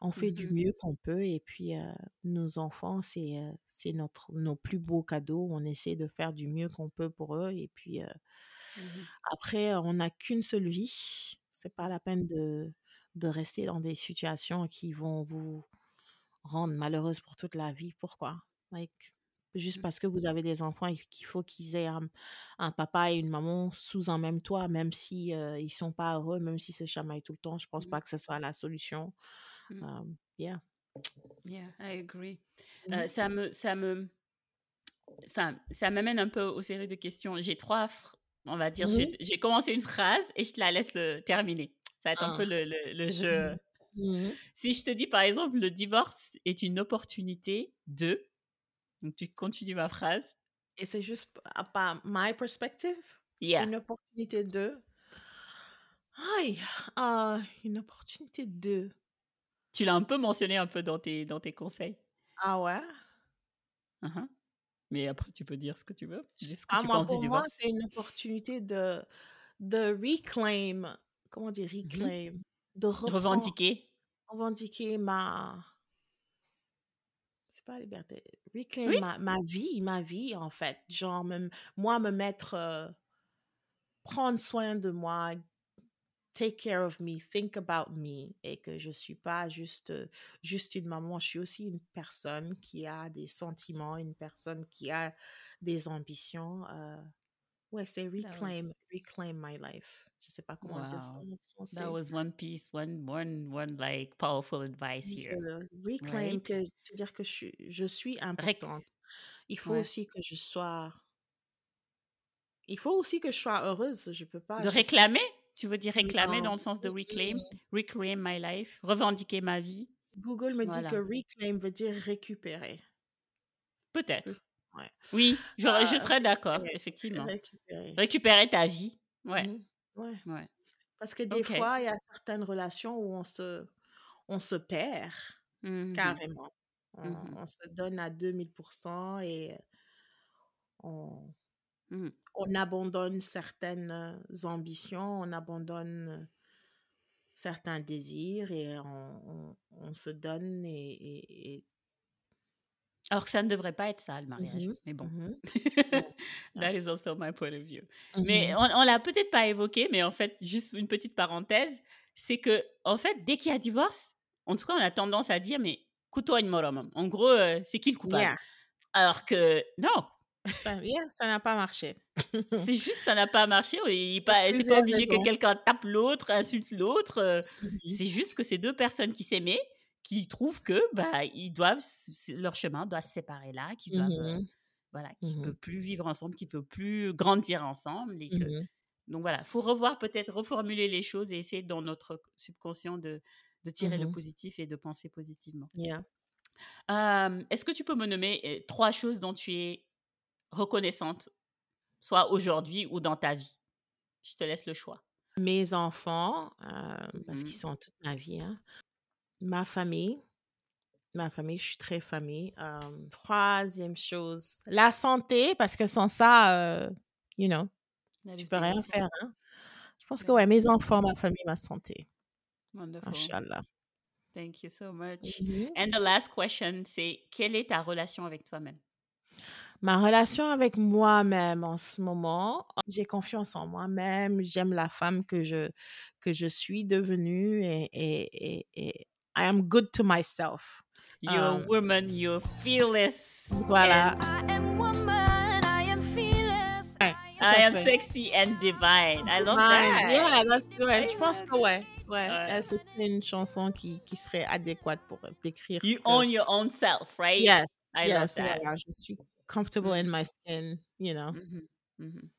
on fait du Mhm. mieux qu'on peut et puis euh, nos enfants, c'est euh, c'est notre nos plus beaux cadeaux. On essaie de faire du mieux qu'on peut pour eux et puis euh, Mhm. après, on n'a qu'une seule vie. C'est pas la peine de, de rester dans des situations qui vont vous rendre malheureuse pour toute la vie. Pourquoi? Like, juste Mhm. parce que vous avez des enfants et qu'il faut qu'ils aient un, un papa et une maman sous un même toit, même si euh, ils sont pas heureux, même s'ils se chamaillent tout le temps, je pense Mhm. pas que ce soit la solution. Mhm. Um, yeah. Yeah, I agree. Euh, ça me, ça me, enfin, ça m'amène un peu aux séries de questions. J'ai trois, on va dire, j'ai commencé une phrase et je te la laisse le terminer. Ça va être un peu Ah. le, le, le jeu. Mhm. Si je te dis par exemple, le divorce est une opportunité de, donc tu continues ma phrase. Et c'est juste p- à pas my perspective, Yeah. une opportunité de? Aïe, ah, une opportunité de. Tu l'as un peu mentionné un peu dans tes, dans tes conseils. Ah ouais? Mhm. Mais après, tu peux dire ce que tu veux. Juste ce que Ah, tu moi, penses du pour moi, c'est une opportunité de, de reclaim, comment dire, Mhm. reclaim, de Revendiquer. revendiquer ma, c'est pas la liberté, reclaim Oui. ma, ma vie, ma vie, en fait. Genre, me- moi, me mettre, euh, prendre soin de moi, take care of me, think about me, et que je suis pas juste, euh, juste une maman, je suis aussi une personne qui a des sentiments, une personne qui a des ambitions. euh, Ouais, c'est That was reclaim, reclaim my life. Je sais pas comment dire ça wow. en That français. was one piece, one one one like powerful advice Je here, reclaim right? que dire que je suis, je suis Rec- importante. Il faut ouais. aussi que je sois, il faut aussi que je sois heureuse. Je peux pas De juste réclamer? Tu veux dire réclamer dans le sens de reclaim? Reclaim my life? Revendiquer ma vie? Google me dit que reclaim veut dire récupérer. Peut-être. Ouais. Oui, j'aurais- je serais d'accord, effectivement. récupérer. Récupérer ta vie. Ouais, Mhm. Ouais. ouais. Parce que des fois, il y a certaines relations où on se, on se perd Mhm, carrément. On, mhm, on se donne à 2000% et on, on abandonne certaines ambitions, on abandonne certains désirs et on, on- on se donne et... et- et- Alors que ça ne devrait pas être ça, le mariage. Mhm, Mais bon. mhm, That is also my point of view. Mais mhm. on, on l'a peut-être pas évoqué, mais en fait, juste une petite parenthèse, c'est que, en fait, dès qu'il y a divorce, en tout cas, on a tendance à dire, mais couteau morom. En gros, euh, c'est qui le coupable? Yeah, Alors que non, ça yeah, ça n'a pas marché. c'est juste ça n'a pas marché. Il est pas, c'est pas obligé que quelqu'un tape l'autre, insulte l'autre. euh, Mhm, C'est juste que c'est deux personnes qui s'aimaient, qui trouvent que bah ils doivent leur chemin doit se séparer là, qui doivent euh, mhm, voilà, qui ne mhm, peuvent plus vivre ensemble, qui ne peuvent plus grandir ensemble et que mhm. donc voilà, faut revoir peut-être reformuler les choses et essayer dans notre subconscient de de tirer le positif et de penser positivement. Yeah. Euh, Est-ce que tu peux me nommer trois choses dont tu es reconnaissante, soit aujourd'hui ou dans ta vie? Je te laisse le choix. Mes enfants, euh, parce qu'ils sont toute ma vie, hein. Ma famille, ma famille, je suis très famille. Euh, troisième chose, la santé, parce que sans ça, euh, you know, is peux rien faire. Hein. Je pense que ouais, is mes enfants, ma famille, ma santé. Wonderful. Inch'Allah. Thank you so much. Mhm. And the last question, c'est quelle est ta relation avec toi-même? Ma relation avec moi-même en ce moment, j'ai confiance en moi-même, j'aime la femme que je, que je suis devenue et, et, et, et I am good to myself. You're a Um, woman, you're fearless. Voilà. and I am woman, I am fearless. Ouais, I am sexy and divine. I love that. Yeah, that's I Je pense que ouais. Ouais, Ouais. ce serait une chanson qui, qui serait adéquate pour euh, décrire You que... own your own self, right? Yes, I yes, love that. voilà, je suis comfortable in my skin, you know. Mhm, mhm.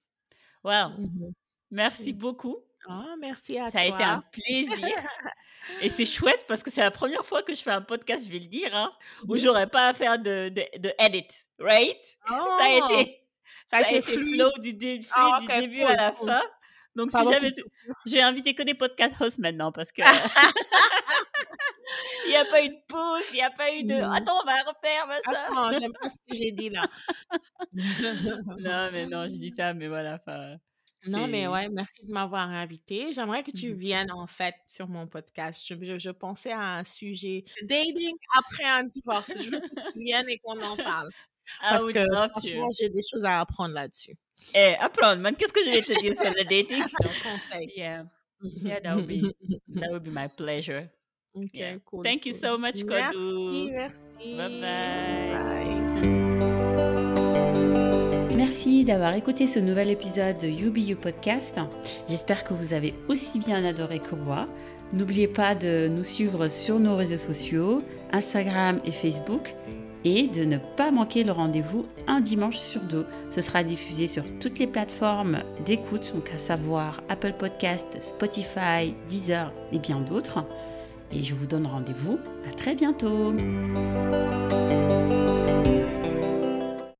Well, Mhm. merci beaucoup. Ah, merci à Ça a été un toi. plaisir. Et c'est chouette parce que c'est la première fois que je fais un podcast, je vais le dire, hein, où Mhm. j'aurais pas à faire de, de, de edit, right? Ça a Oh, été, ça a été flow du, dé- fluide Ah, du début cool, à la cool. fin. Donc, si de J'ai invité que des podcast hosts maintenant parce que. il n'y a pas eu de pause, il n'y a pas eu de. Mhm. Attends, on va refaire, machin. Attends, j'aime pas ce que j'ai dit là. Non, mais non, je dis ça, mais voilà. Non, mais ouais, merci de m'avoir invité. J'aimerais que tu Mhm. viennes en fait sur mon podcast. Je, je- je pensais à un sujet dating après un divorce. Je veux que tu viennes et qu'on en parle. I Parce que franchement, j'ai des choses à apprendre là-dessus. Eh, apprendre, man. Qu'est-ce que je vais te dire sur le dating? Donc, conseil. Yeah, yeah, that would be, that would be my pleasure. Ok, Yeah. cool. Thank you so much, Merci, merci. Bye bye. Bye. Merci d'avoir écouté ce nouvel épisode de You Podcast. J'espère que vous avez aussi bien adoré que moi. N'oubliez pas de nous suivre sur nos réseaux sociaux, Instagram et Facebook, et de ne pas manquer le rendez-vous un dimanche sur deux. Ce sera diffusé sur toutes les plateformes d'écoute, donc à savoir Apple Podcast, Spotify, Deezer et bien d'autres. Et je vous donne rendez-vous à très bientôt.